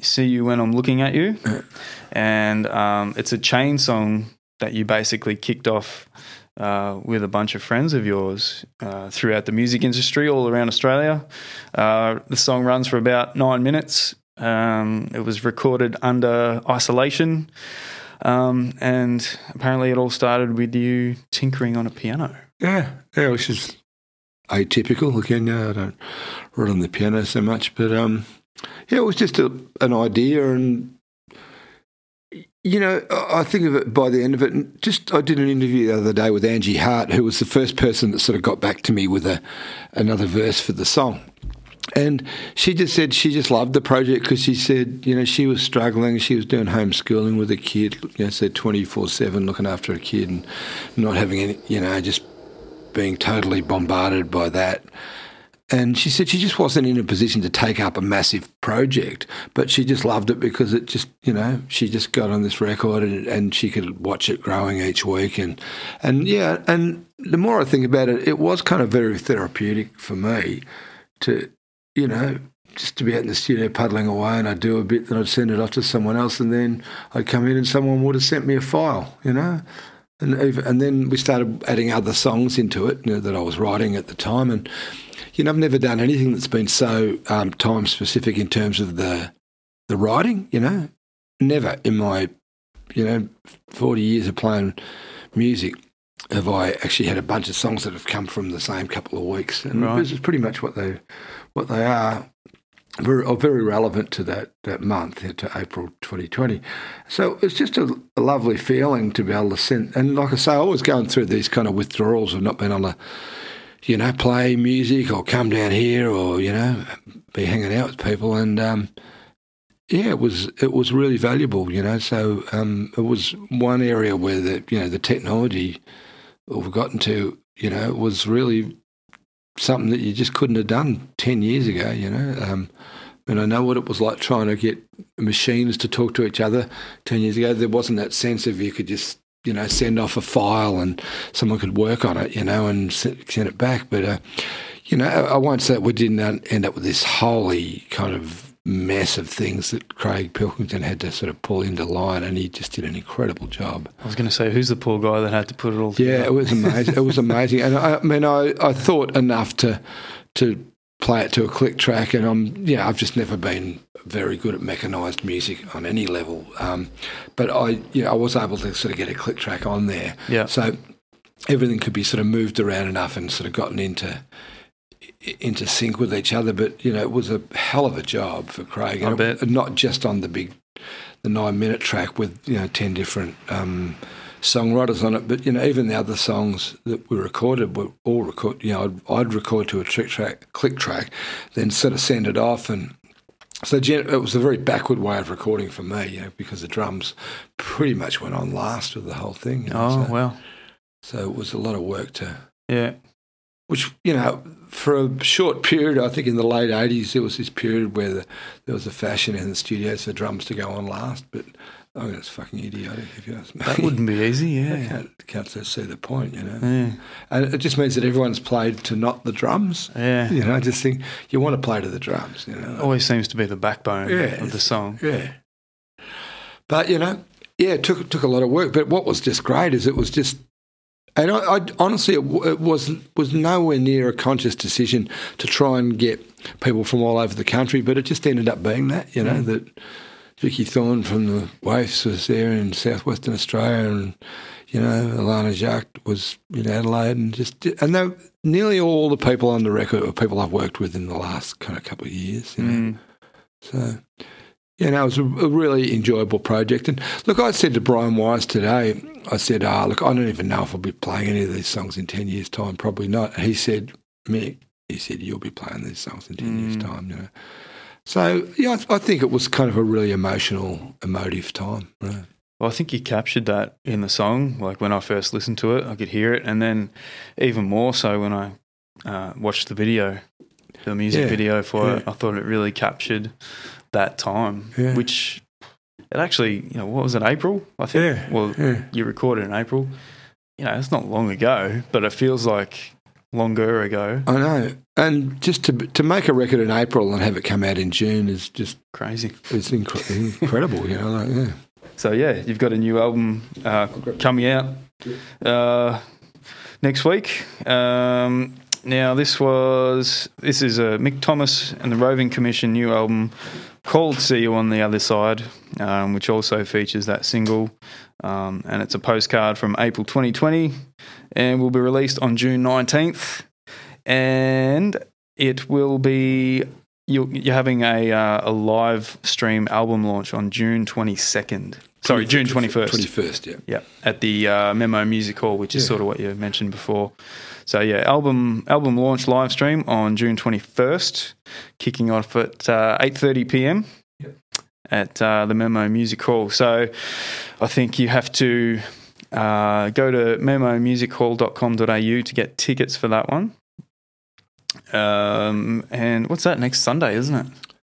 "See You When I'm Looking at You," and um, it's a chain song that you basically kicked off uh, with a bunch of friends of yours uh, throughout the music industry all around Australia. Uh, the song runs for about nine minutes. Um, it was recorded under isolation, um, and apparently it all started with you tinkering on a piano. Yeah, yeah, which is atypical. Again, yeah, I don't write on the piano so much, but um, yeah, it was just a, an idea, and you know, I think of it by the end of it. And just I did an interview the other day with Angie Hart, who was the first person that sort of got back to me with a another verse for the song. And she just said she just loved the project because she said, you know, she was struggling. She was doing homeschooling with a kid, you know, said 24 7, looking after a kid and not having any, you know, just being totally bombarded by that. And she said she just wasn't in a position to take up a massive project, but she just loved it because it just, you know, she just got on this record and, and she could watch it growing each week. And, and yeah, and the more I think about it, it was kind of very therapeutic for me to, you know, just to be out in the studio puddling away and I'd do a bit, then I'd send it off to someone else and then I'd come in and someone would have sent me a file, you know. And, and then we started adding other songs into it you know, that I was writing at the time. And, you know, I've never done anything that's been so um, time specific in terms of the the writing. You know, never in my you know forty years of playing music have I actually had a bunch of songs that have come from the same couple of weeks, and Right. this is pretty much what they what they are. Very, are very relevant to that, that month, uh, to April 2020. So it's just a, a lovely feeling to be able to send. And like I say, I was going through these kind of withdrawals of not being able to you know, play music or come down here or, you know, be hanging out with people. And, um, yeah, it was it was really valuable, you know. So um, it was one area where the you know the technology we've gotten to, you know, was really something that you just couldn't have done ten years ago, you know. Um, and I know what it was like trying to get machines to talk to each other ten years ago. There wasn't that sense of you could just you know send off a file and someone could work on it, you know, and send it back. But uh, you know, I I won't say we didn't end up with this holy kind of mess of things that Craig Pilkington had to sort of pull into line, and he just did an incredible job. I was going to say, who's the poor guy that had to put it all together? Yeah, it was amazing. it was amazing, and I, I mean, I, I thought enough to to play it to a click track, and I'm yeah, I've just never been very good at mechanised music on any level, um, but I yeah, I was able to sort of get a click track on there, Yeah. so everything could be sort of moved around enough and sort of gotten into into sync with each other. But you know, it was a hell of a job for Craig. And it- not just on the big, the nine minute track with you know ten different um, songwriters on it, but you know even the other songs that were recorded were all record. You know, I'd, I'd record to a trick track, click track, then sort of send it off and. So it was a very backward way of recording for me, you know, because the drums pretty much went on last with the whole thing. You know, Oh, so, well. so it was a lot of work to Yeah. which you know for a short period i think in the late 80s there was this period where the, there was a fashion in the studios for drums to go on last but oh, i mean it's fucking idiotic if you ask me That wouldn't be easy, I yeah. can't, can't see the point you know Yeah. and it just means that everyone's played to not the drums Yeah. you know i just think you want to play to the drums you know Always seems to be the backbone Yeah, of the song. yeah but you know yeah it took took a lot of work but what was just great is it was just and I, I honestly, it, it was was nowhere near a conscious decision to try and get people from all over the country, but it just ended up being that. You know that Vikki Thorn from the Waifs was there in southwestern Australia, and you know Alana Jacques was in Adelaide, and just and they, nearly all the people on the record are people I've worked with in the last kind of couple of years. You know, Mm. so, yeah, no, it was a, a really enjoyable project. And look, I said to Brian Wise today, I said, ah, look, I don't even know if I'll be playing any of these songs in 10 years' time. Probably not. He said, Mick, he said, you'll be playing these songs in 10 years' Mm. time, you know. So, yeah, I, th- I think it was kind of a really emotional, emotive time. Right. Well, I think you captured that in the song. Like when I first listened to it, I could hear it, and then even more so when I uh, watched the video, the music Yeah, video for it. I thought it really captured that time, Yeah. which it actually, you know, what was it, April? I think. Yeah, Well, yeah. you recorded in April. You know, it's not long ago, but it feels like longer ago. I know. And just to to make a record in April and have it come out in June is just Crazy. it's incre- incredible, you know. Like, yeah. So yeah, you've got a new album uh, coming out uh, next week. Um, now this was this is a Mick Thomas and the Roving Commission new album called "See You on the Other Side," um, which also features that single, um, and it's a postcard from April 2020, and will be released on June 19th, and it will be. You're, you're having a uh, a live stream album launch on June 22nd. Sorry, June 21st. 21st, yeah. Yeah, at the uh, Memo Music Hall, which is Yeah. sort of what you mentioned before. So yeah, album album launch live stream on June twenty first, kicking off at uh, eight thirty p.m. at uh, the Memo Music Hall. So I think you have to uh, go to memomusichall.com.au to get tickets for that one. Um, and what's that next Sunday, isn't it?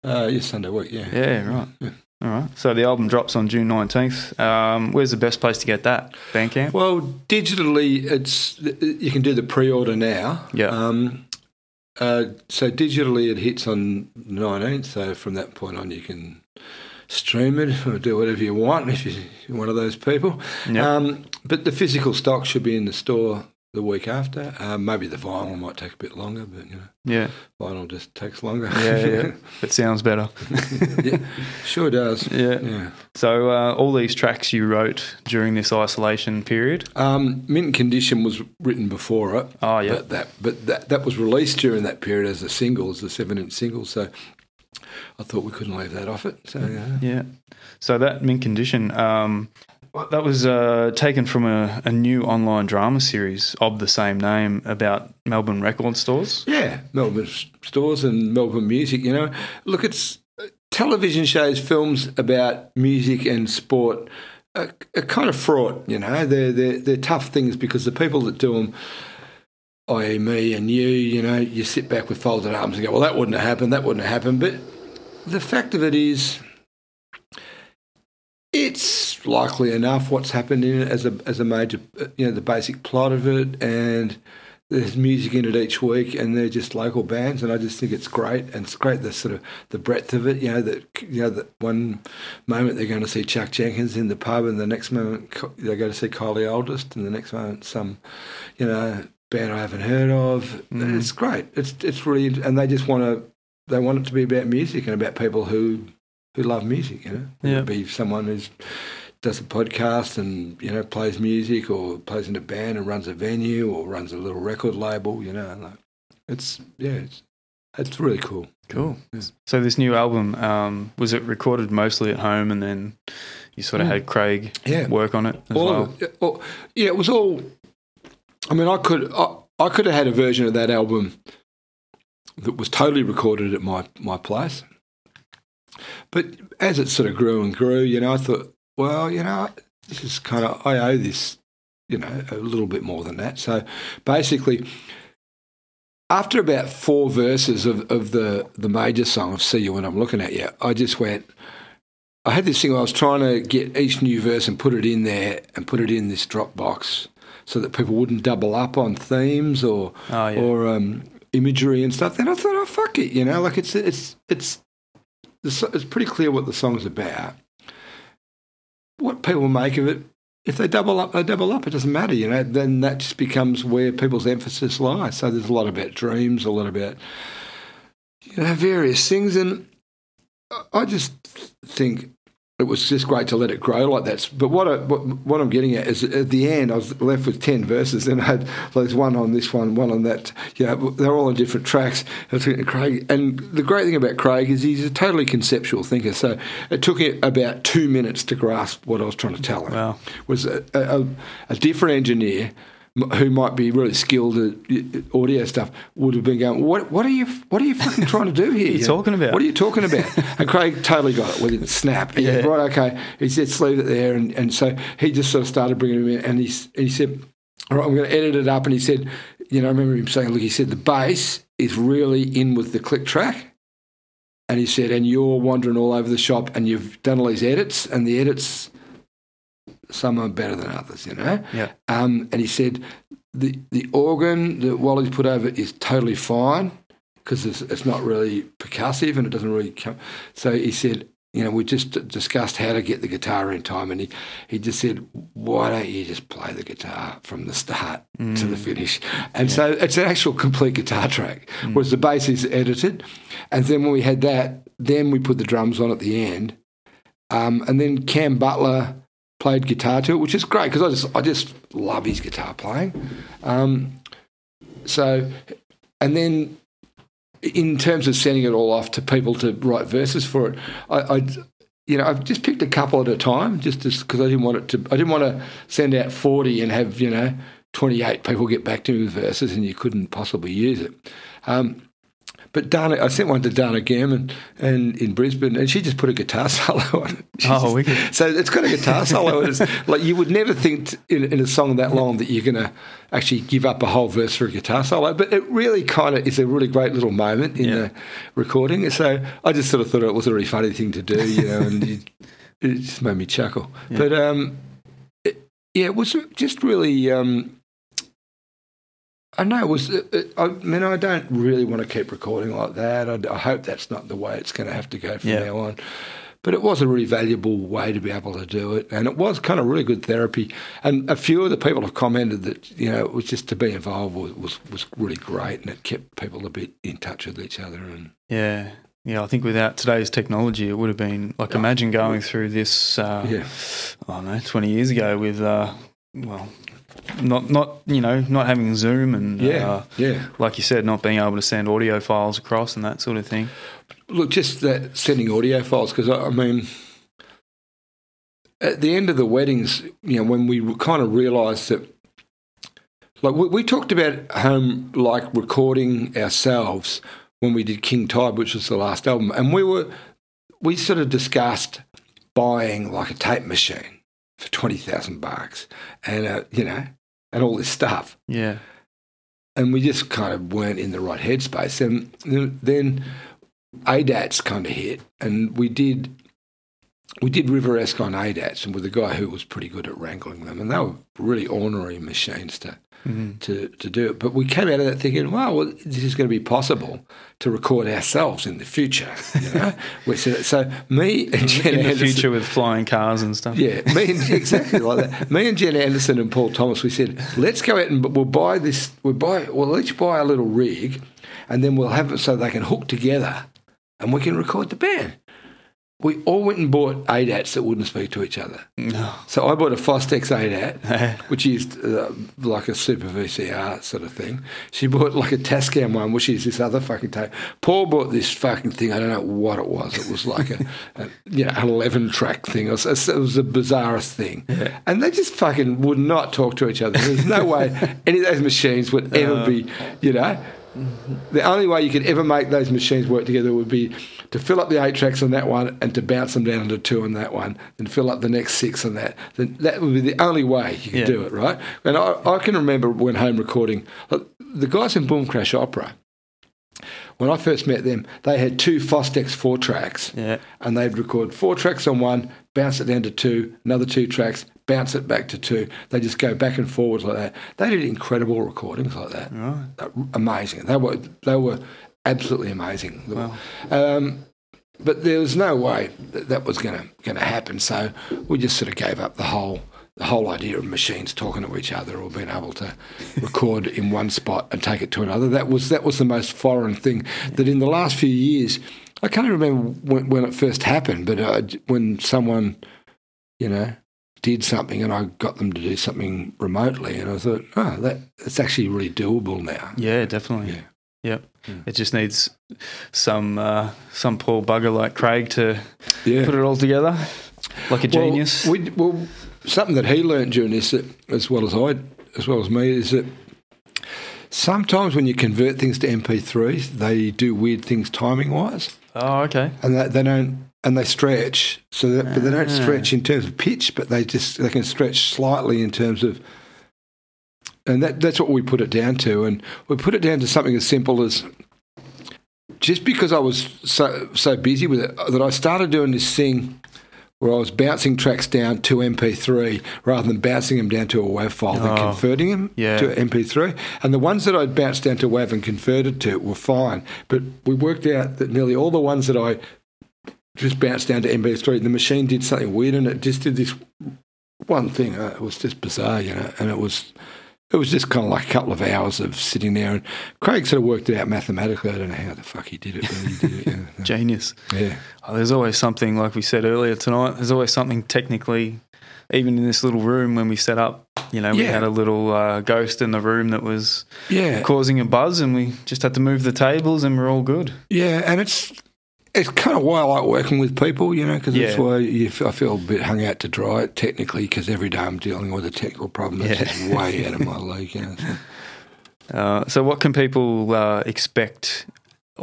Uh, yes, Sunday week, yeah. Yeah, right. Yeah. All right. So the album drops on June nineteenth. Um, where's the best place to get that? Bandcamp. Well, digitally, it's you can do the pre-order now. Yeah. Um, uh, so digitally, it hits on nineteenth. So from that point on, you can stream it or do whatever you want if you're one of those people. Yeah. Um, but the physical stock should be in the store the week after. Uh, maybe the vinyl might take a bit longer, but you know, yeah. vinyl just takes longer. Yeah, yeah. It sounds better. yeah, sure does. Yeah. Yeah. So uh, all these tracks you wrote during this isolation period. Um, Mint Condition was written before it. Oh yeah. But that but that that was released during that period as a single, as a seven inch single. So I thought we couldn't leave that off it. So yeah. Yeah. So that mint condition. Um, that was uh, taken from a, a new online drama series of the same name about Melbourne record stores. Yeah, Melbourne stores and Melbourne music. You know, look, it's television shows, films about music and sport are, are kind of fraught. You know, they're they're they're tough things because the people that do them. I.e., me and you, you know, you sit back with folded arms and go, well, that wouldn't have happened, that wouldn't have happened. But the fact of it is, it's likely enough what's happened in it as a as a major, you know, the basic plot of it, and there's music in it each week, and they're just local bands, and I just think it's great, and it's great the sort of the breadth of it. You know that you know that one moment they're going to see Chuck Jenkins in the pub, and the next moment they go to see Kylie Auldist, and the next moment some, you know, band I haven't heard of. Mm. It's great. It's it's really, and they just want to they want it to be about music and about people who who love music. You know, Yeah. be someone who does a podcast and you know plays music or plays in a band and runs a venue or runs a little record label. You know, like, it's yeah, it's it's really cool. Cool. Yeah. So this new album um, was it recorded mostly at home, and then you sort of Mm. had Craig Yeah, work on it as all well. it. All- yeah, it was all. I mean, I could I, I could have had a version of that album that was totally recorded at my my place, but as it sort of grew and grew, you know, I thought, well, you know, this is kind of I owe this, you know, a little bit more than that. So basically. After about four verses of, of the, the major song of See You When I'm Looking At You, I just went, I had this thing where I was trying to get each new verse and put it in there and put it in this Dropbox so that people wouldn't double up on themes or Oh yeah. or um, imagery and stuff. Then I thought, oh fuck it, you know, like it's it's it's the it's pretty clear what the song's about. What people make of it, if they double up, they double up. It doesn't matter, you know. Then that just becomes where people's emphasis lies. So there's a lot about dreams, a lot about you know various things, and I- I just think it was just great to let it grow like that. But what, I, what what I'm getting at is at the end, I was left with ten verses, and I had there's one on this one, one on that. Yeah, they're all on different tracks. I Craig, and the great thing about Craig is he's a totally conceptual thinker. So it took it about two minutes to grasp what I was trying to tell him. Wow. Was a, a, a different engineer who might be really skilled at uh, audio stuff would have been going, what, what are you, what are you fucking trying to do here? you talking about? What are you talking about? and Craig totally got it with it, snap. He said, right, okay. He said, just leave it there. And, and so he just sort of started bringing him in and he, and he said, all right, I'm going to edit it up. And he said, you know, I remember him saying, look, he said, the bass is really in with the click track. And he said, and you're wandering all over the shop and you've done all these edits and the edits, some are better than others, you know? Yeah. Um, and he said, the, the organ that Wally's put over is totally fine because it's, it's not really percussive and it doesn't really come. So he said, you know, we just discussed how to get the guitar in time, and he, he just said, why don't you just play the guitar from the start to the finish? And so it's an actual complete guitar track, whereas the bass is edited. And then when we had that, then we put the drums on at the end. Um, and then Cam Butler played guitar to it, which is great because I just I just love his guitar playing. Um, so, and then in terms of sending it all off to people to write verses for it, I, I you know, I've just picked a couple at a time, just because I didn't want it to. I didn't want to send out forty and have you know twenty eight people get back to me with verses, and you couldn't possibly use it. Um, but Dana, I sent one to Dana Gehrman and in Brisbane, and she just put a guitar solo on it. She Oh, wicked. So it's got a guitar solo. it's like you would never think t- in, in a song that long that you're going to actually give up a whole verse for a guitar solo. But it really kind of is a really great little moment in Yeah. the recording. So I just sort of thought it was a really funny thing to do, you know, and it, it just made me chuckle. But um, it, yeah, it was just really. Um, I know it was. It, it- I mean, I don't really want to keep recording like that. I, I hope that's not the way it's going to have to go from Yeah. now on. But it was a really valuable way to be able to do it, and it was kind of really good therapy. And a few of the people have commented that you know it was just to be involved was was, was really great, and it kept people a bit in touch with each other. And Yeah. Yeah, I think without today's technology, it would have been like imagine going through this. Uh, yeah, I don't know, twenty years ago with, uh, well, not not you know not having Zoom and yeah, uh, yeah. like you said, not being able to send audio files across and that sort of thing. Look, just that sending audio files because I, I mean, at the end of the weddings, you know, when we kind of realised that, like we, we talked about home like recording ourselves when we did King Tide, which was the last album, and we were we sort of discussed buying like a tape machine for twenty thousand bucks, and uh, you know, and all this stuff Yeah, and we just kind of weren't in the right headspace. And then ADATs kind of hit, and we did we did Riveresque on ADATs, and with a guy who was pretty good at wrangling them, and they were really ornery machines to Mhm. to, to do it. But we came out of that thinking, wow, well, this is going to be possible to record ourselves in the future. You know, we said so. Me and Jen in the Anderson- future with flying cars and stuff. yeah, me and exactly like that. Me and Jen Anderson and Paul Thomas, we said, let's go out and we'll buy this. We'll buy. We'll each buy a little rig, and then we'll have it so they can hook together, and we can record the band. We all went and bought ADATs that wouldn't speak to each other. No. So I bought a Fostex ADAT, which is uh, like a super VCR sort of thing. She bought like a Tascam one, which is this other fucking tape. Paul bought this fucking thing. I don't know what it was. It was like a, a you know, an eleven track thing. It was, it was the bizarrest thing. And they just fucking would not talk to each other. There's no way any of those machines would ever be, you know. The only way you could ever make those machines work together would be to fill up the eight tracks on that one and to bounce them down into two on that one, then fill up the next six on that. Then that would be the only way you could Yeah. do it, right? And I, I can remember when home recording, look, the guys in Boom Crash Opera, when I first met them, they had two Fostex four tracks Yeah. and they'd record four tracks on one, bounce it down to two, another two tracks, bounce it back to two. They just go back and forwards like that. They did incredible recordings like that. Right. Amazing. They were they were absolutely amazing. Wow. Um, but there was no way that, that was going to happen. So we just sort of gave up the whole the whole idea of machines talking to each other or being able to record in one spot and take it to another. That was that was the most foreign thing. That in the last few years, I can't remember when, when it first happened, but uh, when someone, you know. Did something and I got them to do something remotely, and I thought, oh, that it's actually really doable now. Yeah, definitely. Yeah. Yep. Mm. It just needs some uh, some poor bugger like Craig to Yeah, put it all together, like a genius. Well, we, well, something that he learned during this, that, as well as I, as well as me, is that sometimes when you convert things to MP3s, they do weird things timing wise, oh, okay. and they, they don't, and they stretch. So, that, but they don't Ah. stretch in terms of pitch, but they just they can stretch slightly in terms of. And that, that's what we put it down to. And we put it down to something as simple as just because I was so so busy with it that I started doing this thing where I was bouncing tracks down to MP3 rather than bouncing them down to a WAV file Oh, and converting them yeah. to MP3. And the ones that I'd bounced down to WAV and converted to were fine. But we worked out that nearly all the ones that I just bounced down to MP3, the machine did something weird and it just did this one thing. Uh, it was just bizarre, you know, and it was. It was just kind of like a couple of hours of sitting there, and Craig sort of worked it out mathematically. I don't know how the fuck he did it, but he did it. Yeah. Genius. yeah. Oh, there's always something, like we said earlier tonight, there's always something technically, even in this little room when we set up, you know, we Yeah. had a little uh, ghost in the room that was Yeah, causing a buzz and we just had to move the tables and we're all good. yeah, and it's it's kind of why I like working with people, you know, because Yeah. that's why you, f- I feel a bit hung out to dry technically, because every day I'm dealing with a technical problem that's Yeah. just way out of my league. You know, so. Uh, so, what can people uh, expect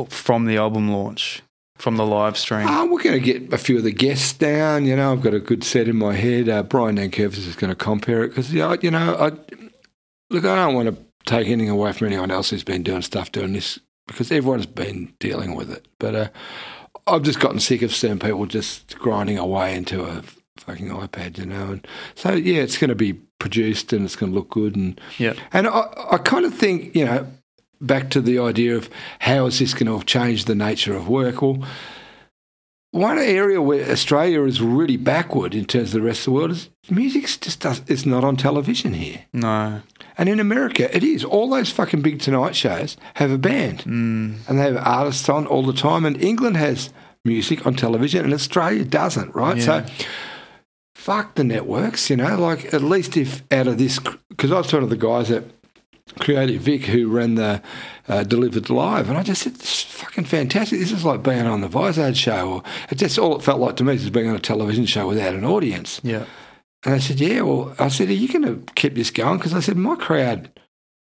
from the album launch, from the live stream? Uh, we're going to get a few of the guests down. You know, I've got a good set in my head. Uh, Brian Nankervis is going to compare it because, yeah, you know, I, look, I don't want to take anything away from anyone else who's been doing stuff doing this because everyone's been dealing with it. But uh, I've just gotten sick of seeing people just grinding away into a fucking iPad, you know. And so, yeah, it's going to be produced and it's going to look good. And yeah, and I, I kind of think, you know, back to the idea of how is this going to change the nature of work? Well, one area where Australia is really backward in terms of the rest of the world is music just does, it's not on television here. no, And in America, it is. All those fucking big Tonight shows have a band mm, and they have artists on all the time. And England has music on television and Australia doesn't, right? Yeah. So fuck the networks, you know, like at least if out of this, because I was talking to the guys at Creative Vic who ran the uh, Delivered Live, and I just said, this is fucking fantastic. This is like being on the Vizard show, or it just all it felt like to me is being on a television show without an audience. yeah, And I said, yeah, well, I said, are you going to keep this going? Because I said, my crowd,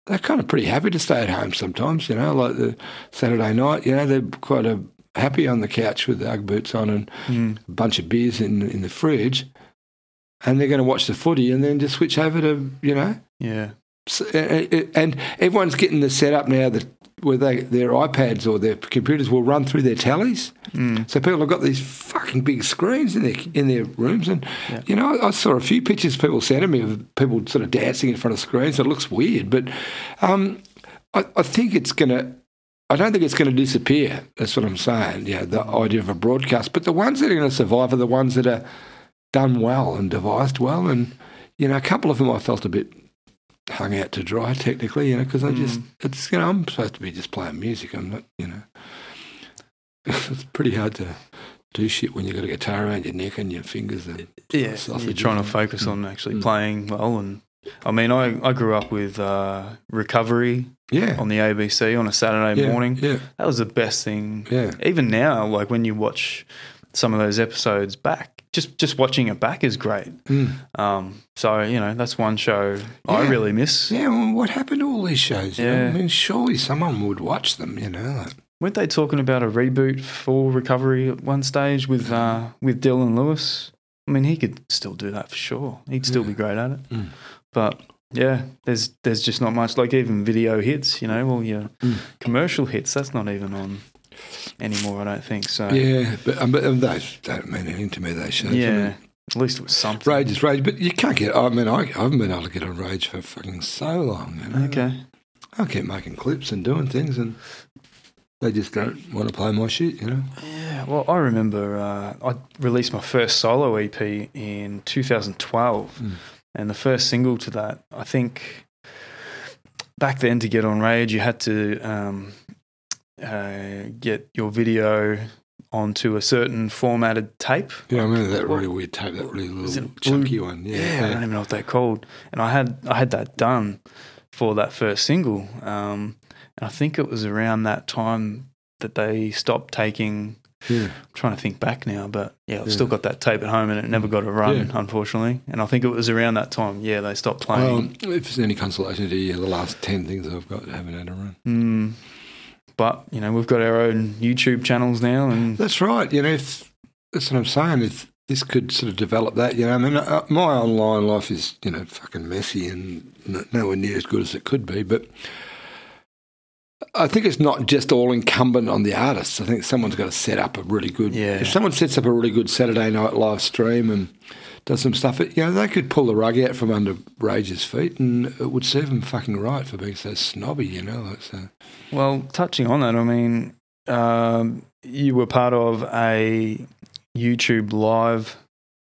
they're kind of pretty happy to stay at home sometimes, you know, like the Saturday night, you know, they're quite a, happy on the couch with the Ugg boots on and mm, a bunch of beers in, in the fridge. And they're going to watch the footy and then just switch over to, you know, yeah, s- uh, uh, and everyone's getting the setup now that where they, their iPads or their computers will run through their tallies. mm, So people have got these fucking big screens in their in their rooms, and Yeah. you know, I, I saw a few pictures people sent me of people sort of dancing in front of screens. It looks weird, but um, I, I think it's going to. I don't think it's going to disappear. That's what I'm saying. Yeah, the idea of a broadcast, but the ones that are going to survive are the ones that are done well and devised well, and you know, a couple of them I felt a bit hung out to dry technically, you know, because I just it's you know I'm supposed to be just playing music. I'm not, you know, it's pretty hard to do shit when you've got a guitar around your neck and your fingers and yeah. sausage, You're trying to focus on actually Mm. playing well, and I mean, I, I grew up with uh, Recovery yeah, on the ABC on a Saturday yeah, morning. yeah, That was the best thing. yeah, Even now, like when you watch some of those episodes back, just just watching it back is great. Mm. Um, so you know, that's one show I really miss. yeah. Well, what happened to all these shows? Yeah. I mean, surely someone would watch them. You know, like, Weren't they talking about a reboot for Recovery at one stage with uh, with Dylan Lewis? I mean, he could still do that for sure. He'd still Yeah. be great at it. Mm. But yeah, there's there's just not much. Like even video hits, you know, well, your Mm. commercial hits, that's not even on anymore. I don't think so. yeah, but, um, but um, those don't mean anything to me. Those shows. I Yeah. mean, At least it was something. Rage is rage, but you can't get. I mean, I, I haven't been able to get on Rage for fucking so long. You know? Okay. I keep making clips and doing things, and they just don't want to play my shit. You know. Yeah, well, I remember uh, I released my first solo EP in 2012, Mm. and the first single to that, I think back then to get on Rage, you had to um, uh, get your video onto a certain formatted tape. Yeah, I remember that Well, really weird tape, that really little it blue- chunky one. Yeah, Yeah, I don't even know what they're called. And I had I had that done for that first single, um, and I think it was around that time that they stopped taking yeah. I'm trying to think back now, but yeah, I've Yeah. still got that tape at home and it never got a run, unfortunately. And I think it was around that time, yeah, they stopped Well, playing. if there's any consolation to you, the last ten things I've got haven't had a run. Mm, but, you know, we've got our own YouTube channels now and That's right. You know, if, that's what I'm saying. If this could sort of develop that, you know, I mean, uh, my online life is, you know, fucking messy and n- nowhere near as good as it could be. But I think it's not just all incumbent on the artists. I think someone's got to set up a really good. Yeah. If someone sets up a really good Saturday night live stream and does some stuff, you know, they could pull the rug out from under Rage's feet, and it would serve them fucking right for being so snobby. You know, like so. well, touching on that, I mean, um, you were part of a YouTube live.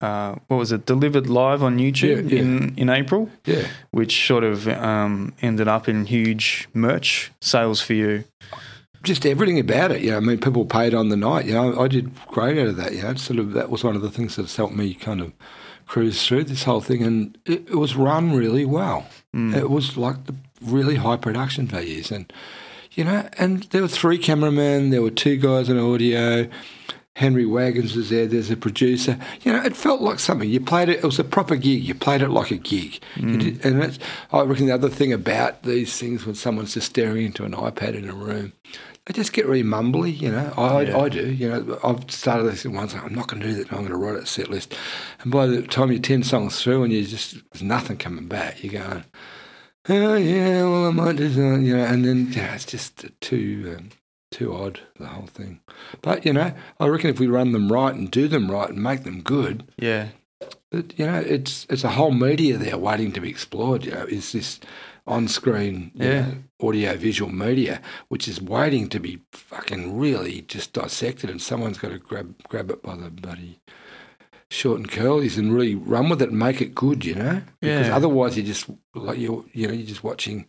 Uh, what was it? Delivered live on YouTube Yeah, yeah. in in April, Yeah. which sort of um, ended up in huge merch sales for you. Just everything about it. You know, I mean, people paid on the night. You know, I did great out of that. You know, sort of that was one of the things that's helped me kind of cruise through this whole thing, and it, it was run really well. Mm. It was like the really high production values, and you know, and there were three cameramen, there were two guys on audio. Henry Wagons was there. There's a producer. You know, it felt like something. You played it. It was a proper gig. You played it like a gig. Mm. Did, and that's, I reckon the other thing about these things when someone's just staring into an iPad in a room, they just get really mumbly. You know, I, Yeah. I do. You know, I've started this once. I'm not going to do that. I'm going to write a set list. And by the time you're ten songs through and you just there's nothing coming back, you're going. Oh yeah, well I might do that, you know, and then yeah, it's just too um, too odd the whole thing. But you know, I reckon if we run them right and do them right and make them good, Yeah. that you know, it's it's a whole media there waiting to be explored. You know, is this on-screen, Yeah. know, audio-visual media, which is waiting to be fucking really just dissected, and someone's got to grab grab it by the bloody short and curlies and really run with it and make it good. You know, because Yeah. otherwise you're just like you you know you're just watching.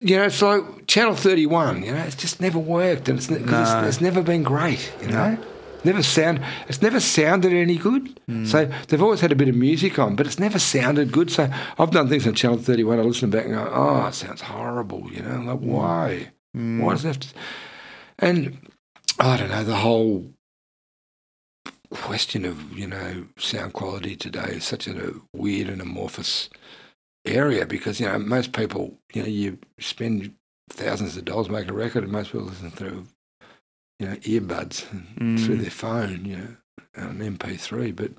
You know, it's like Channel Thirty One. You know, it's just never worked, and it's, ne- 'cause No. it's, it's never been great. You know, never sound. It's never sounded any good. So they've always had a bit of music on, but it's never sounded good. So I've done things on Channel Thirty One. I listen back and go, "Oh, it sounds horrible." You know, like why? Mm. Why does it have to? And I don't know the whole question of you know sound quality today is such a weird and amorphous area because you know most people you know you spend thousands of dollars making a record and most people listen through you know earbuds Mm. through their phone you know an MP3 but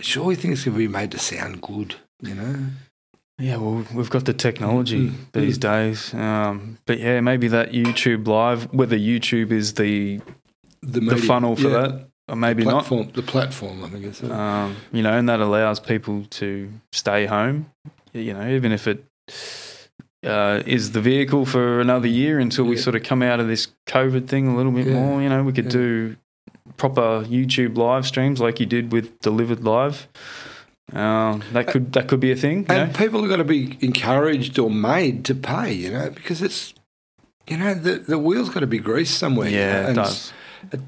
surely things can be made to sound good you know Yeah, well, we've got the technology Mm, these days. Um, but yeah, maybe that YouTube live, whether YouTube is the the, the funnel for yeah, that, or maybe not. platform the platform I think it's Um, you know, and that allows people to stay home. You know, even if it uh, is the vehicle for another year until we sort of come out of this COVID thing a little bit Yeah. more. You know, we could Yeah. do proper YouTube live streams like you did with Delivered Live. Um, that could that could be a thing. You And know? people are going to be encouraged or made to pay, you know, because it's, you know, the, the wheel's got to be greased somewhere. you know, Yeah, it does. It's,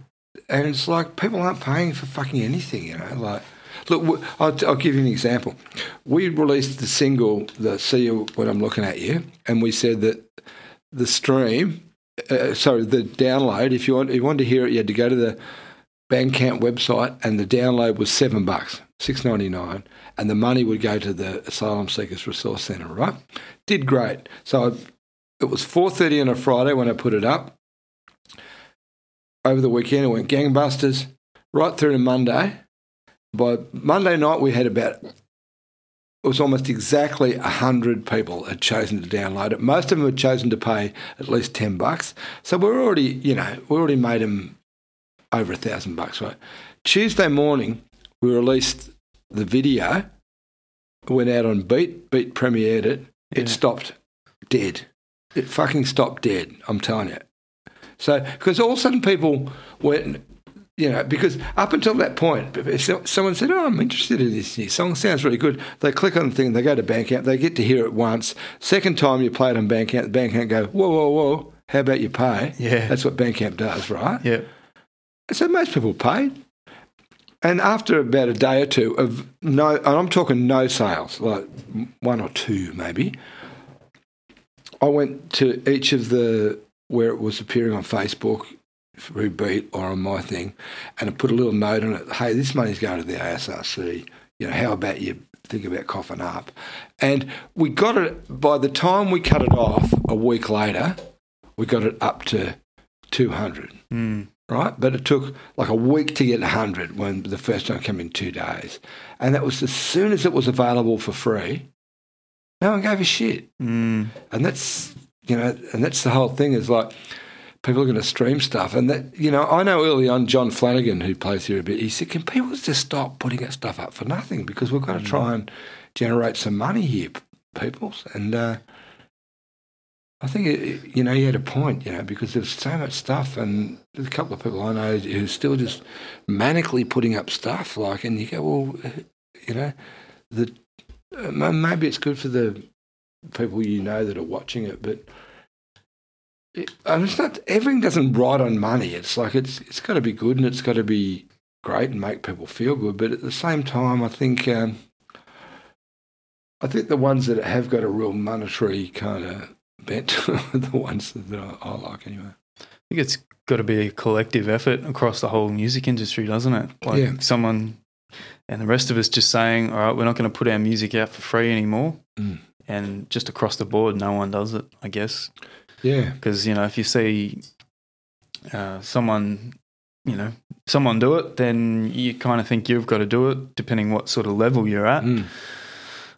and it's like people aren't paying for fucking anything, you know. Like, look, I'll, I'll give you an example. We released the single, the See You When I'm Looking at You, and we said that the stream, uh, sorry, the download, if you, want, if you wanted to hear it, you had to go to the Bandcamp website, and the download was seven bucks, six ninety nine, and the money would go to the Asylum Seekers Resource Centre. Right? Did great. So I, it was four thirty on a Friday when I put it up. Over the weekend, it went gangbusters right through to Monday. By Monday night, we had about it was almost exactly 100 people had chosen to download it. Most of them had chosen to pay at least 10 bucks. So we're already, you know, we already made them over a thousand bucks, right? Tuesday morning, we released the video, went out on Beat, Beat premiered it. It stopped dead. It fucking stopped dead, I'm telling you. So, because all of a sudden people went, you know, because up until that point, if someone said, "Oh, I'm interested in this new song, sounds really good," they click on the thing, they go to Bandcamp, they get to hear it once. Second time you play it on Bandcamp, the Bandcamp go, "Whoa, whoa, whoa! How about you pay?" Yeah. That's what Bandcamp does, right? Yeah. So most people paid. And after about a day or two of no, and I'm talking no sales, like one or two maybe, I went to each of the where it was appearing on Facebook, Beat or on my thing, and I put a little note on it. Hey, this money's going to the ASRC. You know, how about you think about coughing up? And we got it by the time we cut it off a week later, we got it up to two hundred Mm. right? But it took like a week to get 100 when the first one came in two days. And that was as soon as it was available for free, no one gave a shit. Mm. And that's, you know, and that's the whole thing is like people are going to stream stuff. And that, you know, I know early on John Flanagan, who plays here a bit, he said, can people just stop putting that stuff up for nothing? Because we've got to try and generate some money here, peoples. And, uh, I think it, you know he had a point, you know, because there's so much stuff, and there's a couple of people I know who still just manically putting up stuff, like, and you go, well, you know, the uh, maybe it's good for the people you know that are watching it, but it, and it's not everything doesn't ride on money. It's like it's it's got to be good and it's got to be great and make people feel good, but at the same time, I think. Um, I think the ones that have got a real monetary kind of bent the ones that I, I like anyway. I think it's got to be a collective effort across the whole music industry, doesn't it? Like Yeah. someone and the rest of us just saying, all right, we're not going to put our music out for free anymore. Mm. And just across the board, no one does it, I guess. Yeah, Because, you know, if you see uh, someone, you know, someone do it, then you kind of think you've got to do it, depending what sort of level you're at. Mm.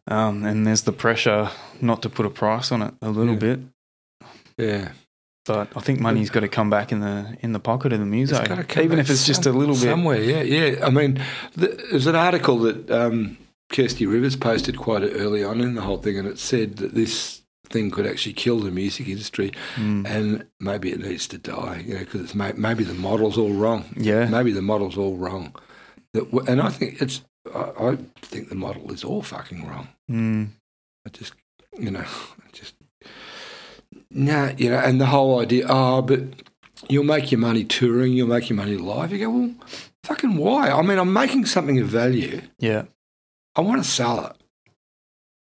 Um, and there's the pressure not to put a price on it a little Yeah. bit. yeah. But I think money's got to come back in the in the pocket of the come even back if it's just a little bit. somewhere. Yeah, yeah. I mean, th there's an article that um, Kirsty Rivers posted quite early on in the whole thing, and it said that this thing could actually kill the music industry, Mm. and maybe it needs to die. You know, because it's may, maybe the model's all wrong. Yeah, Maybe the model's all wrong. That, and I think it's. I, I think the model is all fucking wrong. mm. I just, you know, I just, nah, you know, and the whole idea, oh, but you'll make your money touring, you'll make your money live. You go, well, fucking why? I mean, I'm making something of value. yeah, I want to sell it.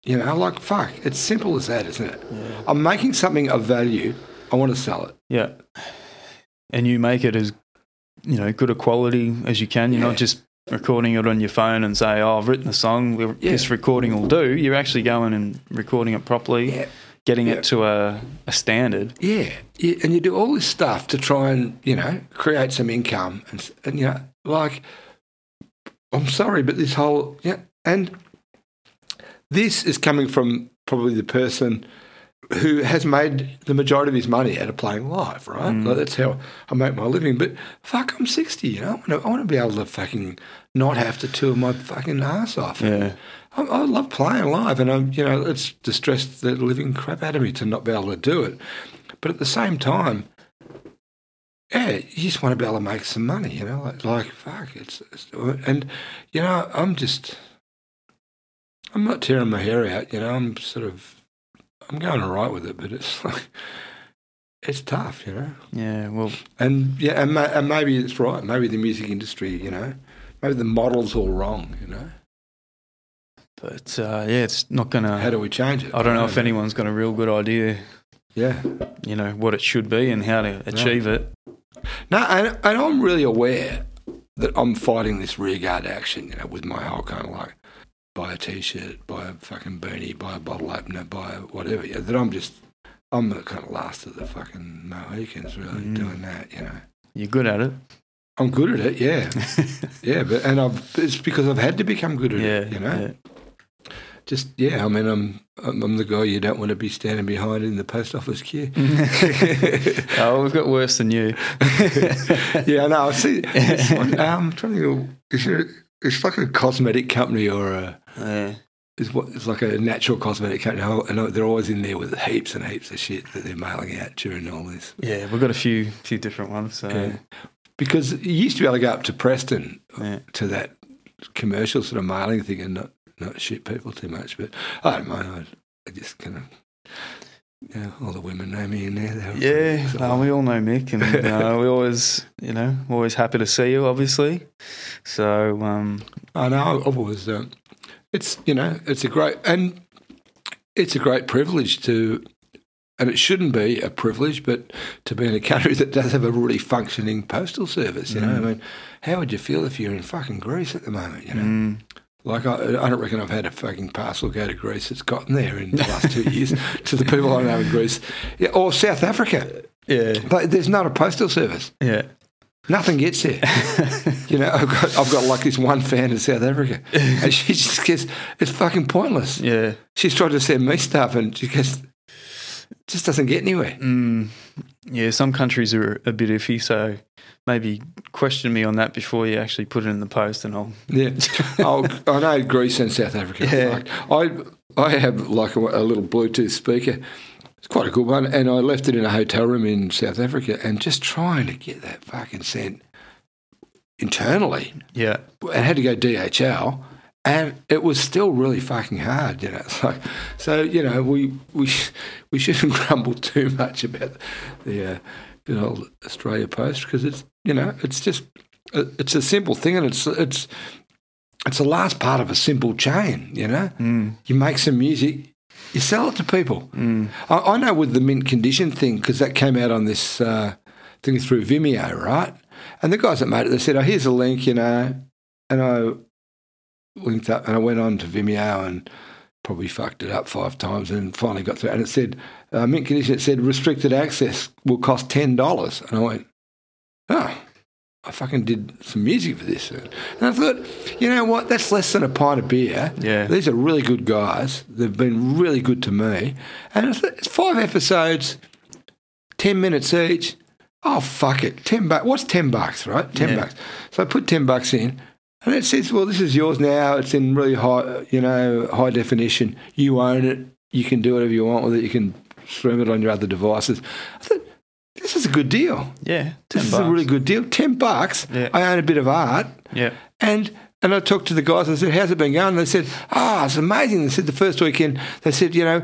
You know, like, fuck, it's simple as that, isn't it? yeah, I'm making something of value. I want to sell it. yeah. And you make it as you know good a quality as you can. You're Yeah. not just recording it on your phone and say, "Oh, I've written a song. Yeah. This recording will do." You're actually going and recording it properly, Yeah. getting Yeah. it to a, a standard. Yeah, yeah, and you do all this stuff to try and you know create some income, and, and you know, like, I'm sorry, but this whole yeah, and this is coming from probably the person who has made the majority of his money out of playing live, right? Mm. Like, that's how I make my living. But fuck, I'm 60, you know. I want, to, I want to be able to fucking not have to tour my fucking ass off. Yeah, I, I love playing live, and I'm, you know, it's distressed the living crap out of me to not be able to do it. But at the same time, yeah, you just want to be able to make some money, you know, like, like fuck, it's, it's, and you know, I'm just, I'm not tearing my hair out, you know, I'm sort of, I'm going all right with it, but it's like, it's tough, you know, yeah. Well, and yeah, and, ma- and maybe it's right, maybe the music industry, you know, maybe the model's all wrong, you know. but uh, yeah, it's not gonna. How do we change it? I don't know if anyone's got a real good idea, Yeah. you know, what it should be and how to achieve it. No, and, and I'm really aware that I'm fighting this rearguard action, you know, with my whole kind of like buy a t-shirt, buy a fucking beanie, buy a bottle opener, buy a whatever. Yeah, that I'm just, I'm the kind of last of the fucking Mohicans really Mm. doing that, you know. You're good at it. I'm good at it, yeah, yeah, but and I've it's because I've had to become good at yeah, it, you know. yeah. Just yeah, I mean, I'm I'm I'm the guy you don't want to be standing behind in the post office queue. oh, we've got worse than you. yeah, no. I see. Like, um, I'm trying to it, it's like a cosmetic company or a Yeah. is what it's like a natural cosmetic company, and they're always in there with heaps and heaps of shit that they're mailing out during all this. Yeah, we've got a few few different ones. So Yeah. Because you used to be able to go up to Preston yeah. to that commercial sort of mailing thing and not not shit people too much, but I don't mind. I, I just kind of. Yeah, all the women know me in there. Yeah, no, we all know Mick, and uh, we always, you know, always happy to see you, obviously. So, um, I know. I've always. Um, it's you know, it's a great and it's a great privilege to, and it shouldn't be a privilege, but to be in a country that does have a really functioning postal service. You know, I Mm. mean, how would you feel if you're in fucking Greece at the moment? You know, mm, like I, I don't reckon I've had a fucking parcel go to Greece that's gotten there in the last two years to the people I know in Greece, yeah, or South Africa. yeah, But there's not a postal service. yeah, Nothing gets there. You know, I've got, I've got like this one fan in South Africa, and she just gets it's fucking pointless. yeah. She's tried to send me stuff, and she gets just doesn't get anywhere. Mm, yeah, some countries are a bit iffy, so maybe question me on that before you actually put it in the post, and I'll. Yeah, oh, I know Greece and South Africa. Yeah. Fuck. I I have like a, a little Bluetooth speaker. It's quite a good one, and I left it in a hotel room in South Africa, and just trying to get that fucking sent internally. Yeah, I had to go DHL, and it was still really fucking hard. You know, it's like so. You know, we we we shouldn't grumble too much about the uh, good old Australia Post because it's you know it's just it's a simple thing, and it's it's it's the last part of a simple chain. You know, mm, you make some music, You sell it to people. Mm. I, I know with the mint condition thing because that came out on this uh, thing through Vimeo, right? And the guys that made it, they said, "Oh, here's a link," you know, and I linked up and I went on to Vimeo and probably fucked it up five times and finally got through. And it said, uh, mint condition, it said restricted access will cost $10. And I went, oh, I fucking did some music for this. And I thought, you know what? That's less than a pint of beer. Yeah. These are really good guys. They've been really good to me. And it's, it's five episodes, 10 minutes each. Oh, fuck it. 10 bucks. What's 10 bucks, right? 10 Yeah. bucks. So I put 10 bucks in. And it says, well, this is yours now. It's in really high, you know, high definition. You own it. You can do whatever you want with it. You can stream it on your other devices. I thought, this is a good deal. Yeah. This 10 is a really good deal. 10 bucks. Yeah. I own a bit of art. Yeah. And and I talked to the guys and I said, How's it been going? And they said, Ah, it's amazing. They said the first weekend, they said, you know,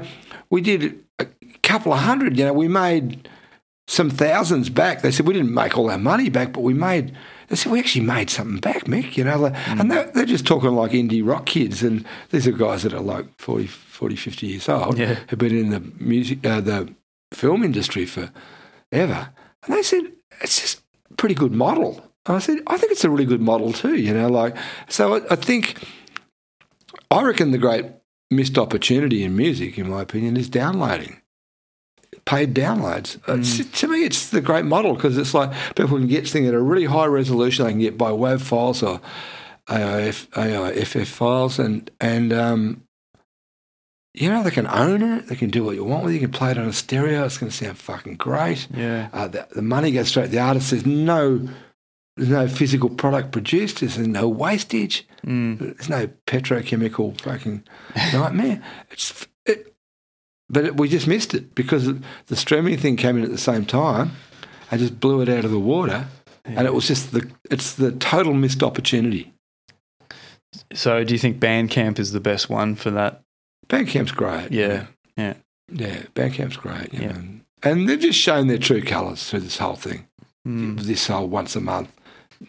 we did a couple of hundred, you know, we made some thousands back. They said we didn't make all our money back, but we made they said we actually made something back, Mick, you know. like- And they're, they're just talking like indie rock kids and these are guys that are like 40, 40 50 years old Yeah. who've been in the music uh, the film industry for ever. And they said, it's just a pretty good model. And I said, I think it's a really good model too, you know, like, so I, I think, I reckon the great missed opportunity in music, in my opinion, is downloading. Paid downloads. It's, to me, it's the great model because it's like people can get things at a really high resolution. They can get by WAV files or AIF, AIFF files, and and um, you know they can own it. They can do what you want with it. You can play it on a stereo. It's going to sound fucking great. Yeah. Uh, the, the money goes straight to the artist. There's no there's no physical product produced. There's no wastage. Mm. There's no petrochemical fucking nightmare. It's it, but it, we just missed it because the streaming thing came in at the same time and just blew it out of the water. And it was just the it's the total missed opportunity. So do you think Bandcamp is the best one for that? Bandcamp's great. Yeah. Yeah. yeah. Bandcamp's great. You Yeah. know. And they've just shown their true colours through this whole thing. Mm. This whole once a month,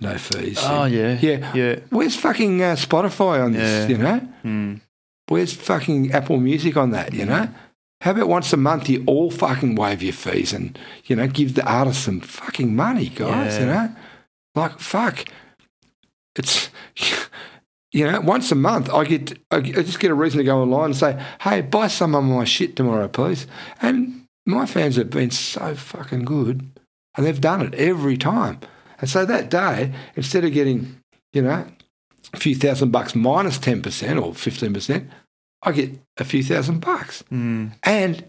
no fees. Oh, yeah. Yeah. Yeah. Where's fucking uh, Spotify on this? Yeah. You know, Mm. where's fucking Apple Music on that? You know, how about once a month you all fucking waive your fees and you know give the artist some fucking money, guys? You know, like fuck, it's. You know, once a month, I get I just get a reason to go online and say, "Hey, buy some of my shit tomorrow, please." And my fans have been so fucking good, and they've done it every time. And so that day, instead of getting, you know, a few thousand bucks minus 10% or 15%, I get a few thousand bucks. Mm. And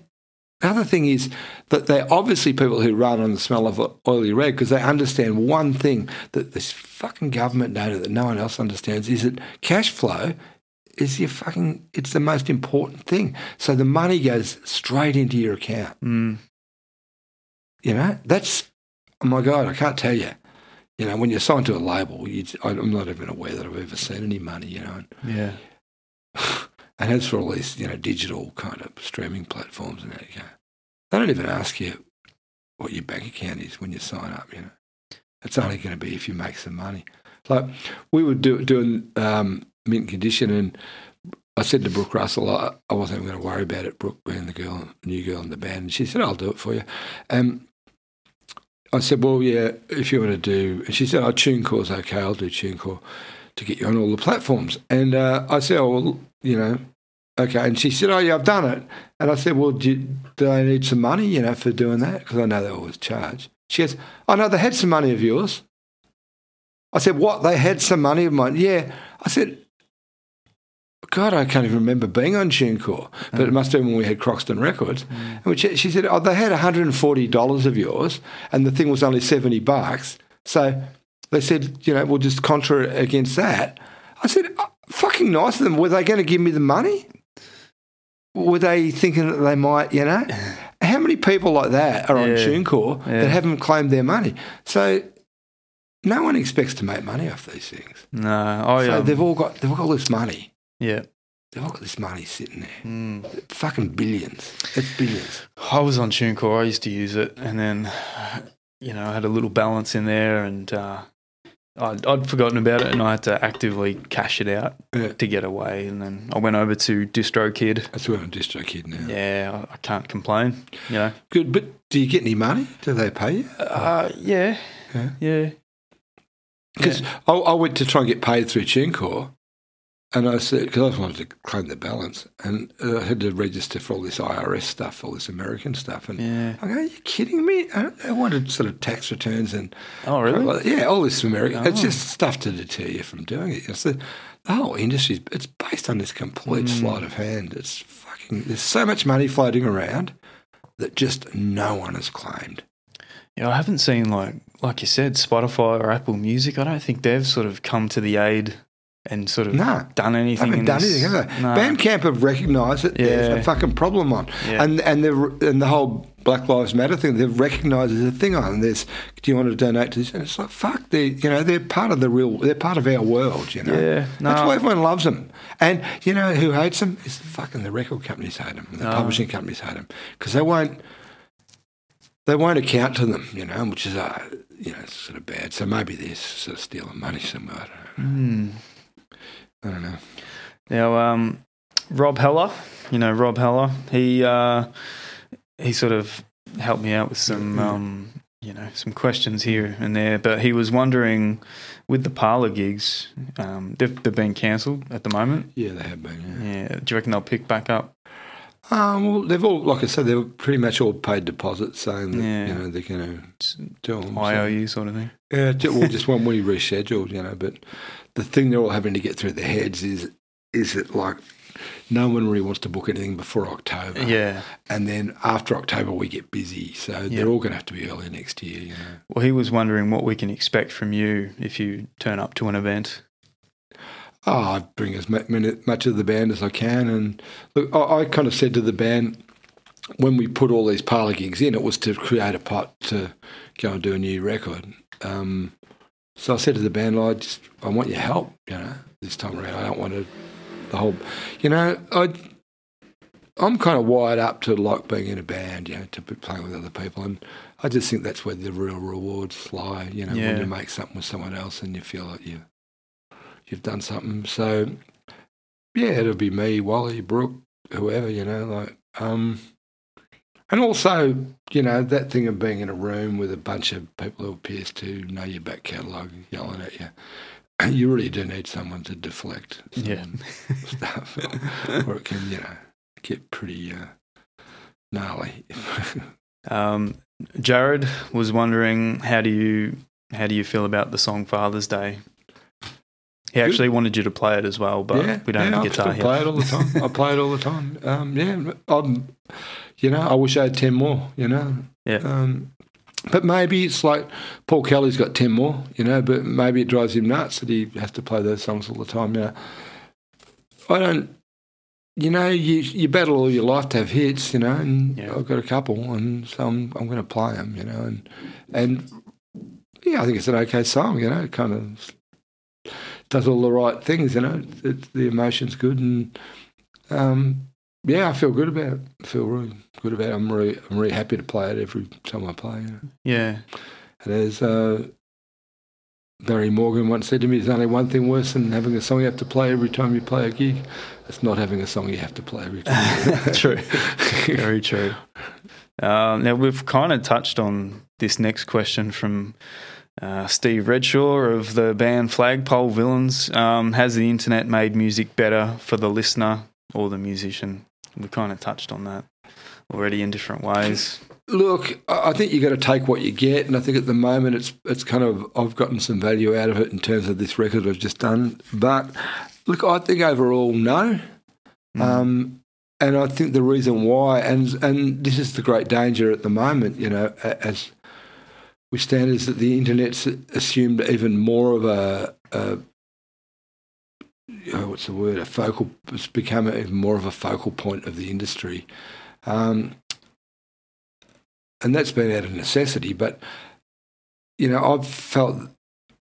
another thing is that they're obviously people who run on the smell of oily rag because they understand one thing that this fucking government know that no one else understands is that cash flow is your fucking, it's the most important thing. So the money goes straight into your account. Mm. You know, that's, oh my God, I can't tell you. You know, when you're signed to a label, you, I'm not even aware that I've ever seen any money, you know. Yeah. And as for all these, you know, digital kind of streaming platforms and that, you go, they don't even ask you what your bank account is when you sign up, you know. It's only going to be if you make some money. Like, we were do, doing um, mint condition, and I said to Brooke Russell, I, I wasn't even going to worry about it, Brooke being the girl, new girl in the band. And she said, I'll do it for you. I said, well, yeah, if you want to do, and she said, oh, TuneCore's okay, I'll do tune TuneCore to get you on all the platforms. And uh, I said, oh, well, you know, okay. And she said, oh, yeah, I've done it. And I said, well, do, you, do I need some money, you know, for doing that? Because I know they always charge. She goes, oh, no, they had some money of yours. I said, what? They had some money of mine? Yeah. I said, God, I can't even remember being on TuneCore, but it mm. must have been when we had Croxton Records. Mm. And Which she said, oh, they had $140 of yours, and the thing was only 70 bucks. So they said, you know, we'll just contra against that. I said, oh, fucking nice of them. Were they going to give me the money? Were they thinking that they might, you know? How many people like that are on Yeah. TuneCore Yeah. that haven't claimed their money? So no one expects to make money off these things. No. Oh, So yeah. they've all got they've all got all this money. yeah. They've all got this money sitting there. Mm. Fucking billions. It's billions. I was on TuneCore. I used to use it, and then you know I had a little balance in there, and uh, I'd, I'd forgotten about it, and I had to actively cash it out Yeah. to get away. And then I went over to DistroKid. That's where I'm DistroKid now. Yeah, I, I can't complain. You know. Good, but do you get any money? Do they pay you? Uh, yeah, Yeah. yeah. Because I, I went to try and get paid through TuneCore, and I said because I just wanted to claim the balance, and uh, I had to register for all this IRS stuff, all this American stuff, and Yeah. I go, "Are you kidding me?" I, I wanted sort of tax returns and Oh, really? Well, yeah, all this American. It's Oh. just stuff to deter you from doing it. It's the, the whole industry. It's based on this complete Mm. sleight of hand. It's fucking. There's so much money floating around that just no one has claimed. Yeah, I haven't seen like like you said, Spotify or Apple Music. I don't think they've sort of come to the aid and sort of No. done anything. haven't in done this- anything, have they? No. Bandcamp have recognised it. There's a fucking problem on, Yeah. and and the and the whole Black Lives Matter thing. They've recognised there's a thing on. There's, do you want to donate to this? And it's like fuck. They, you know, they're part of the real. They're part of our world. You know. Yeah, That's why everyone loves them. And you know who hates them? Is fucking the record companies hate them. The Oh. publishing companies hate them because they won't. They won't account to them, you know, which is uh, you know sort of bad. So maybe they're sort of stealing money somewhere. I don't know. Hmm. I don't know. Now, um, Rob Heller, you know Rob Heller, he uh, he sort of helped me out with some um, you know some questions here and there, but he was wondering with the parlor gigs, um, they've, they've been cancelled at the moment. Yeah, they have been. Yeah. Yeah, do you reckon they'll pick back up? Um, well, they've all, like I said, they've pretty much all paid deposits, saying that Yeah. you know they're going to do them. IOU sort of thing. Yeah, well, just one we rescheduled, you know. But the thing they're all having to get through their heads is, is that like no one really wants to book anything before October. Yeah. And then after October, we get busy, so Yeah. they're all going to have to be early next year, you know. Well, he was wondering what we can expect from you if you turn up to an event. Oh, I bring as much of the band as I can, and look, I, I kind of said to the band when we put all these parlor gigs in, it was to create a pot to go and do a new record. Um, so I said to the band, I just I want your help, you know, this time around. I don't want to the whole, you know, I I'm kind of wired up to like being in a band, you know, to be playing with other people, and I just think that's where the real rewards lie. You know, Yeah. when you make something with someone else and you feel like you you've done something. So yeah, it'll be me, Wally, Brooke, whoever, you know, like um and also, you know, that thing of being in a room with a bunch of people who appears to know your back catalogue yelling at you. You really do need someone to deflect some Yeah. stuff, or it can, you know, get pretty uh, gnarly. Um, Jared was wondering how do you how do you feel about the song Father's Day? He actually wanted you to play it as well, but yeah, we don't yeah, have I a guitar play here. it all the time. I play it all the time. Um, yeah, I'm, you know, I wish I had ten more. You know, Yeah. Um, but maybe it's like Paul Kelly's got ten more. You know, but maybe it drives him nuts that he has to play those songs all the time. You know, I don't. You know, you you battle all your life to have hits. You know, and Yeah. I've got a couple, and so I'm I'm going to play them. You know, and and yeah, I think it's an okay song. You know, it kind of does all the right things. You know, it, the emotion's good, and um, yeah, I feel good about it. I feel really good about it. I'm really, I'm really happy to play it every time I play. You know? Yeah. And as uh, Barry Morgan once said to me, "There's only one thing worse than having a song you have to play every time you play a gig. It's not having a song you have to play every time." True. Very true. Um, now we've kind of touched on this next question from uh, Steve Redshaw of the band Flagpole Villains. Um, has the internet made music better for the listener or the musician? We kind of touched on that already in different ways. Look, I think you've got to take what you get, and I think at the moment it's it's kind of I've gotten some value out of it in terms of this record I've just done. But look, I think overall, no. Mm. Um, and I think the reason why, and and this is the great danger at the moment, you know, as we stand, is that the internet's assumed even more of a, a oh, what's the word, a focal, it's become even more of a focal point of the industry. Um, and that's been out of necessity, but, you know, I've felt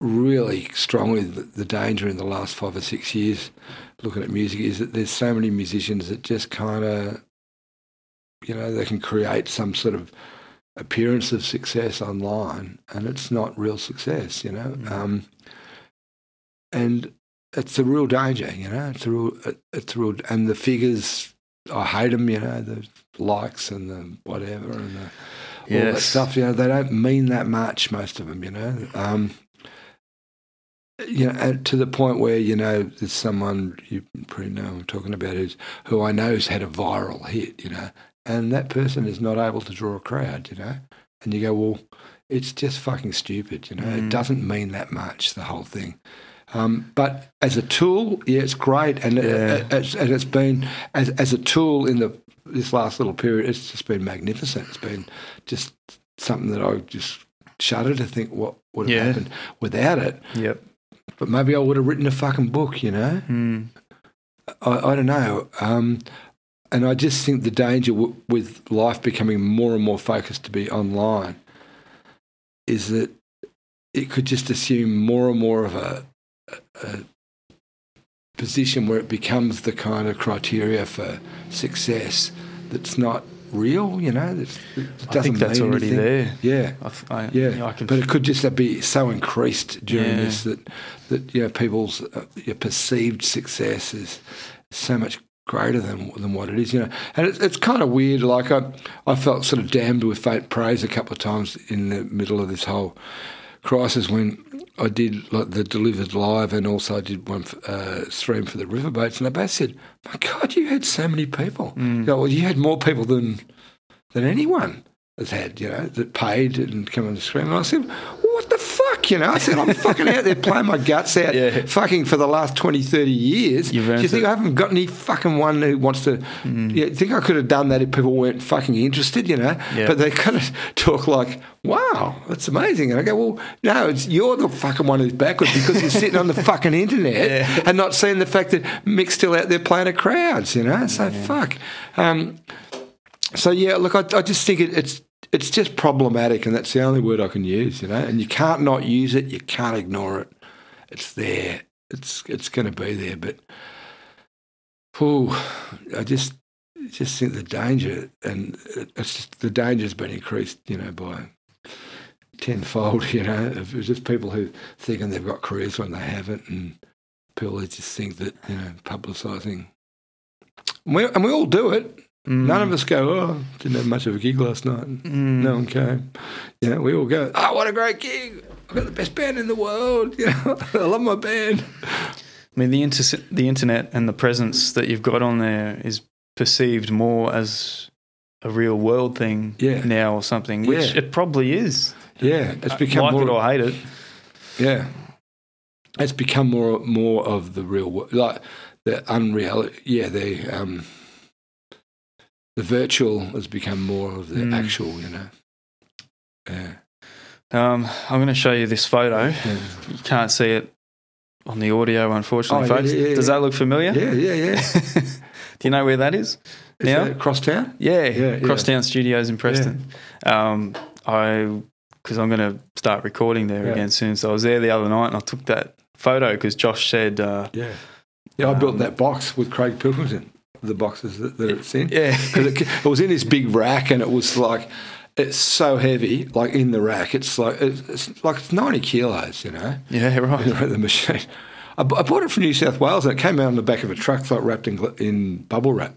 really strongly the danger in the last five or six years looking at music is that there's so many musicians that just kind of, you know, they can create some sort of appearance of success online and it's not real success, you know. Mm. Um, and it's a real danger. You know, it's a real, it's a real, and the figures. I hate them. You know, the likes and the whatever and the, all that stuff. You know, they don't mean that much. Most of them. You know. Um, you know, to the point where you know there's someone you probably know I'm talking about who's who I know has had a viral hit, you know, and that person is not able to draw a crowd, you know, and you go, well, it's just fucking stupid, you know. Mm. It doesn't mean that much, the whole thing. Um, but as a tool, yeah, it's great, and, Yeah. it, it's, and it's been as as a tool in the this last little period, it's just been magnificent. It's been just something that I just shudder to think what would have Yeah. happened without it. Yep. But maybe I would have written a fucking book, you know. Mm. I, I don't know. Um, and I just think the danger w- with life becoming more and more focused to be online is that it could just assume more and more of a, a, position where it becomes the kind of criteria for success that's not real, you know, that's, that doesn't I think that's already anything. there. Yeah. I, I- Yeah, I can. but it could just be so increased during Yeah. this that that you know people's uh, your perceived success is so much greater than than what it is. You know, and it's, it's kind of weird. Like I I felt sort of damned with faint praise a couple of times in the middle of this whole crisis when I did like the delivered live and also I did one for, uh, stream for the riverboats and they both said, "My God, you had so many people." Mm. Well, you had more people than than anyone has had, you know, that paid and come on the screen. And I said, what the fuck, you know? I said, I'm fucking out there playing my guts out Yeah. fucking for the last 20, 30 years. Do you think it. I haven't got any fucking one who wants to... Yeah, you think I could have done that if people weren't fucking interested, you know? Yeah. But they kind of talk like, wow, that's amazing. And I go, well, no, it's you're the fucking one who's backwards because you're sitting on the fucking internet Yeah. and not seeing the fact that Mick's still out there playing to crowds, you know? So fuck. Um, so yeah, look, I, I just think it, it's it's just problematic, and that's the only word I can use, you know. And you can't not use it. You can't ignore it. It's there. It's it's going to be there. But, oh, I just just think the danger, and it's just, the danger's been increased, you know, by tenfold. You know, of just people who thinking they've got careers when they haven't, and people who just think that you know, publicising. And we, and we all do it. Mm. None of us go, oh, didn't have much of a gig last night. Mm. No one came. Yeah, we all go, oh, what a great gig. I've got the best band in the world. You know, I love my band. I mean, the inter- the internet and the presence that you've got on there is perceived more as a real world thing Yeah. now or something, which Yeah. it probably is. Yeah, it's become like more. it or hate it. Yeah, it's become more more of the real world, like the unreality. Yeah, the um, the virtual has become more of the Mm. actual. You know. Yeah. Um, I'm going to show you this photo. Yeah. You can't see it on the audio, unfortunately, Oh, folks. yeah, yeah, Does that look familiar? Yeah, yeah, yeah. Do you know where that is? Is Now? that Crosstown? Yeah, Yeah. Crosstown Studios in Preston. Um, I because I'm going to start recording there again soon. So I was there the other night and I took that photo because Josh said, uh, Yeah. Yeah, I built Um, that box with Craig Pilkington, the boxes that, that it's in. yeah, Because it, it was in this big rack and it was like, it's so heavy, like in the rack. It's like, it's, it's like it's 90 kilos, you know, yeah, right. at the machine. I, I bought it from New South Wales and it came out on the back of a truck, like wrapped in, in bubble wrap.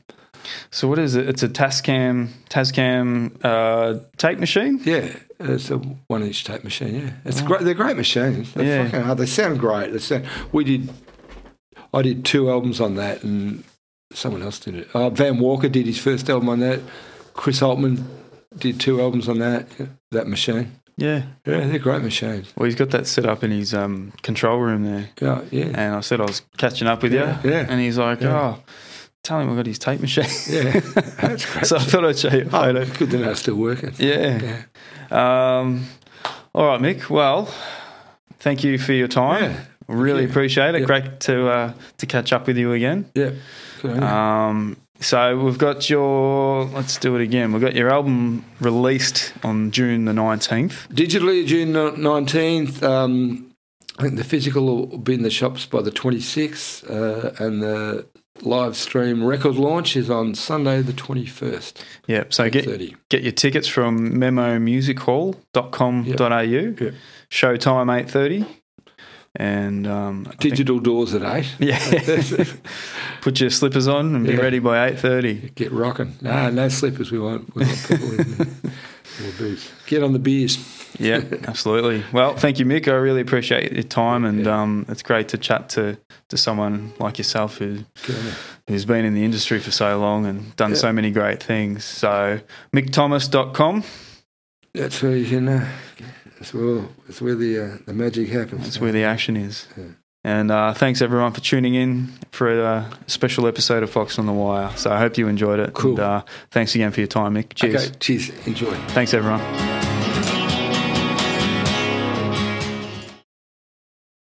So what is it? It's a Tascam Tascam uh, tape machine. Yeah, it's a one inch tape machine. Yeah, it's great. They're great machines. They're Yeah. They sound great. They sound. We did. I did two albums on that, and someone else did it. Uh, Van Walker did his first album on that. Chris Altmann did two albums on that. That machine. Yeah. Yeah, they're great machines. Well, he's got that set up in his um, control room there. Yeah, yeah, And I said I was catching up with Yeah, you. yeah. And he's like, Yeah. oh, tell him I got his tape machine. yeah. That's great. so I thought I'd show you a oh, photo. good to know it's still working. Yeah. Yeah. Um, all right, Mick. Well, thank you for your time. Yeah. Really you. appreciate it. Yeah. Great to uh, to catch up with you again. Yeah. Good on you. Um, so we've got your. Let's do it again. We've got your album released on June the nineteenth. Digitally, June nineteenth. Um, I think the physical will be in the shops by the twenty sixth, uh, and the live stream record launch is on Sunday the twenty first. Yep. So get get your tickets from memomusichall.com.au. Yeah. Showtime eight thirty. And um, I think- Digital doors at eight. yeah, put your slippers on and be ready by eight thirty. Get rocking. No, no slippers. We want, we people in boots. Get on the beers. Yeah, absolutely. Well, thank you, Mick. I really appreciate your time, and um, it's great to chat to, to someone like yourself who yeah. who's been in the industry for so long and done so many great things. So, mickthomas.com. That's where you can. Uh, that's where that's where the uh, the magic happens. That's where the action is. Yeah. And uh, thanks everyone for tuning in for a uh, special episode of Fox on the Wire. So I hope you enjoyed it. Cool. And, uh, thanks again for your time, Mick. Cheers. Okay, cheers. Enjoy. Thanks everyone.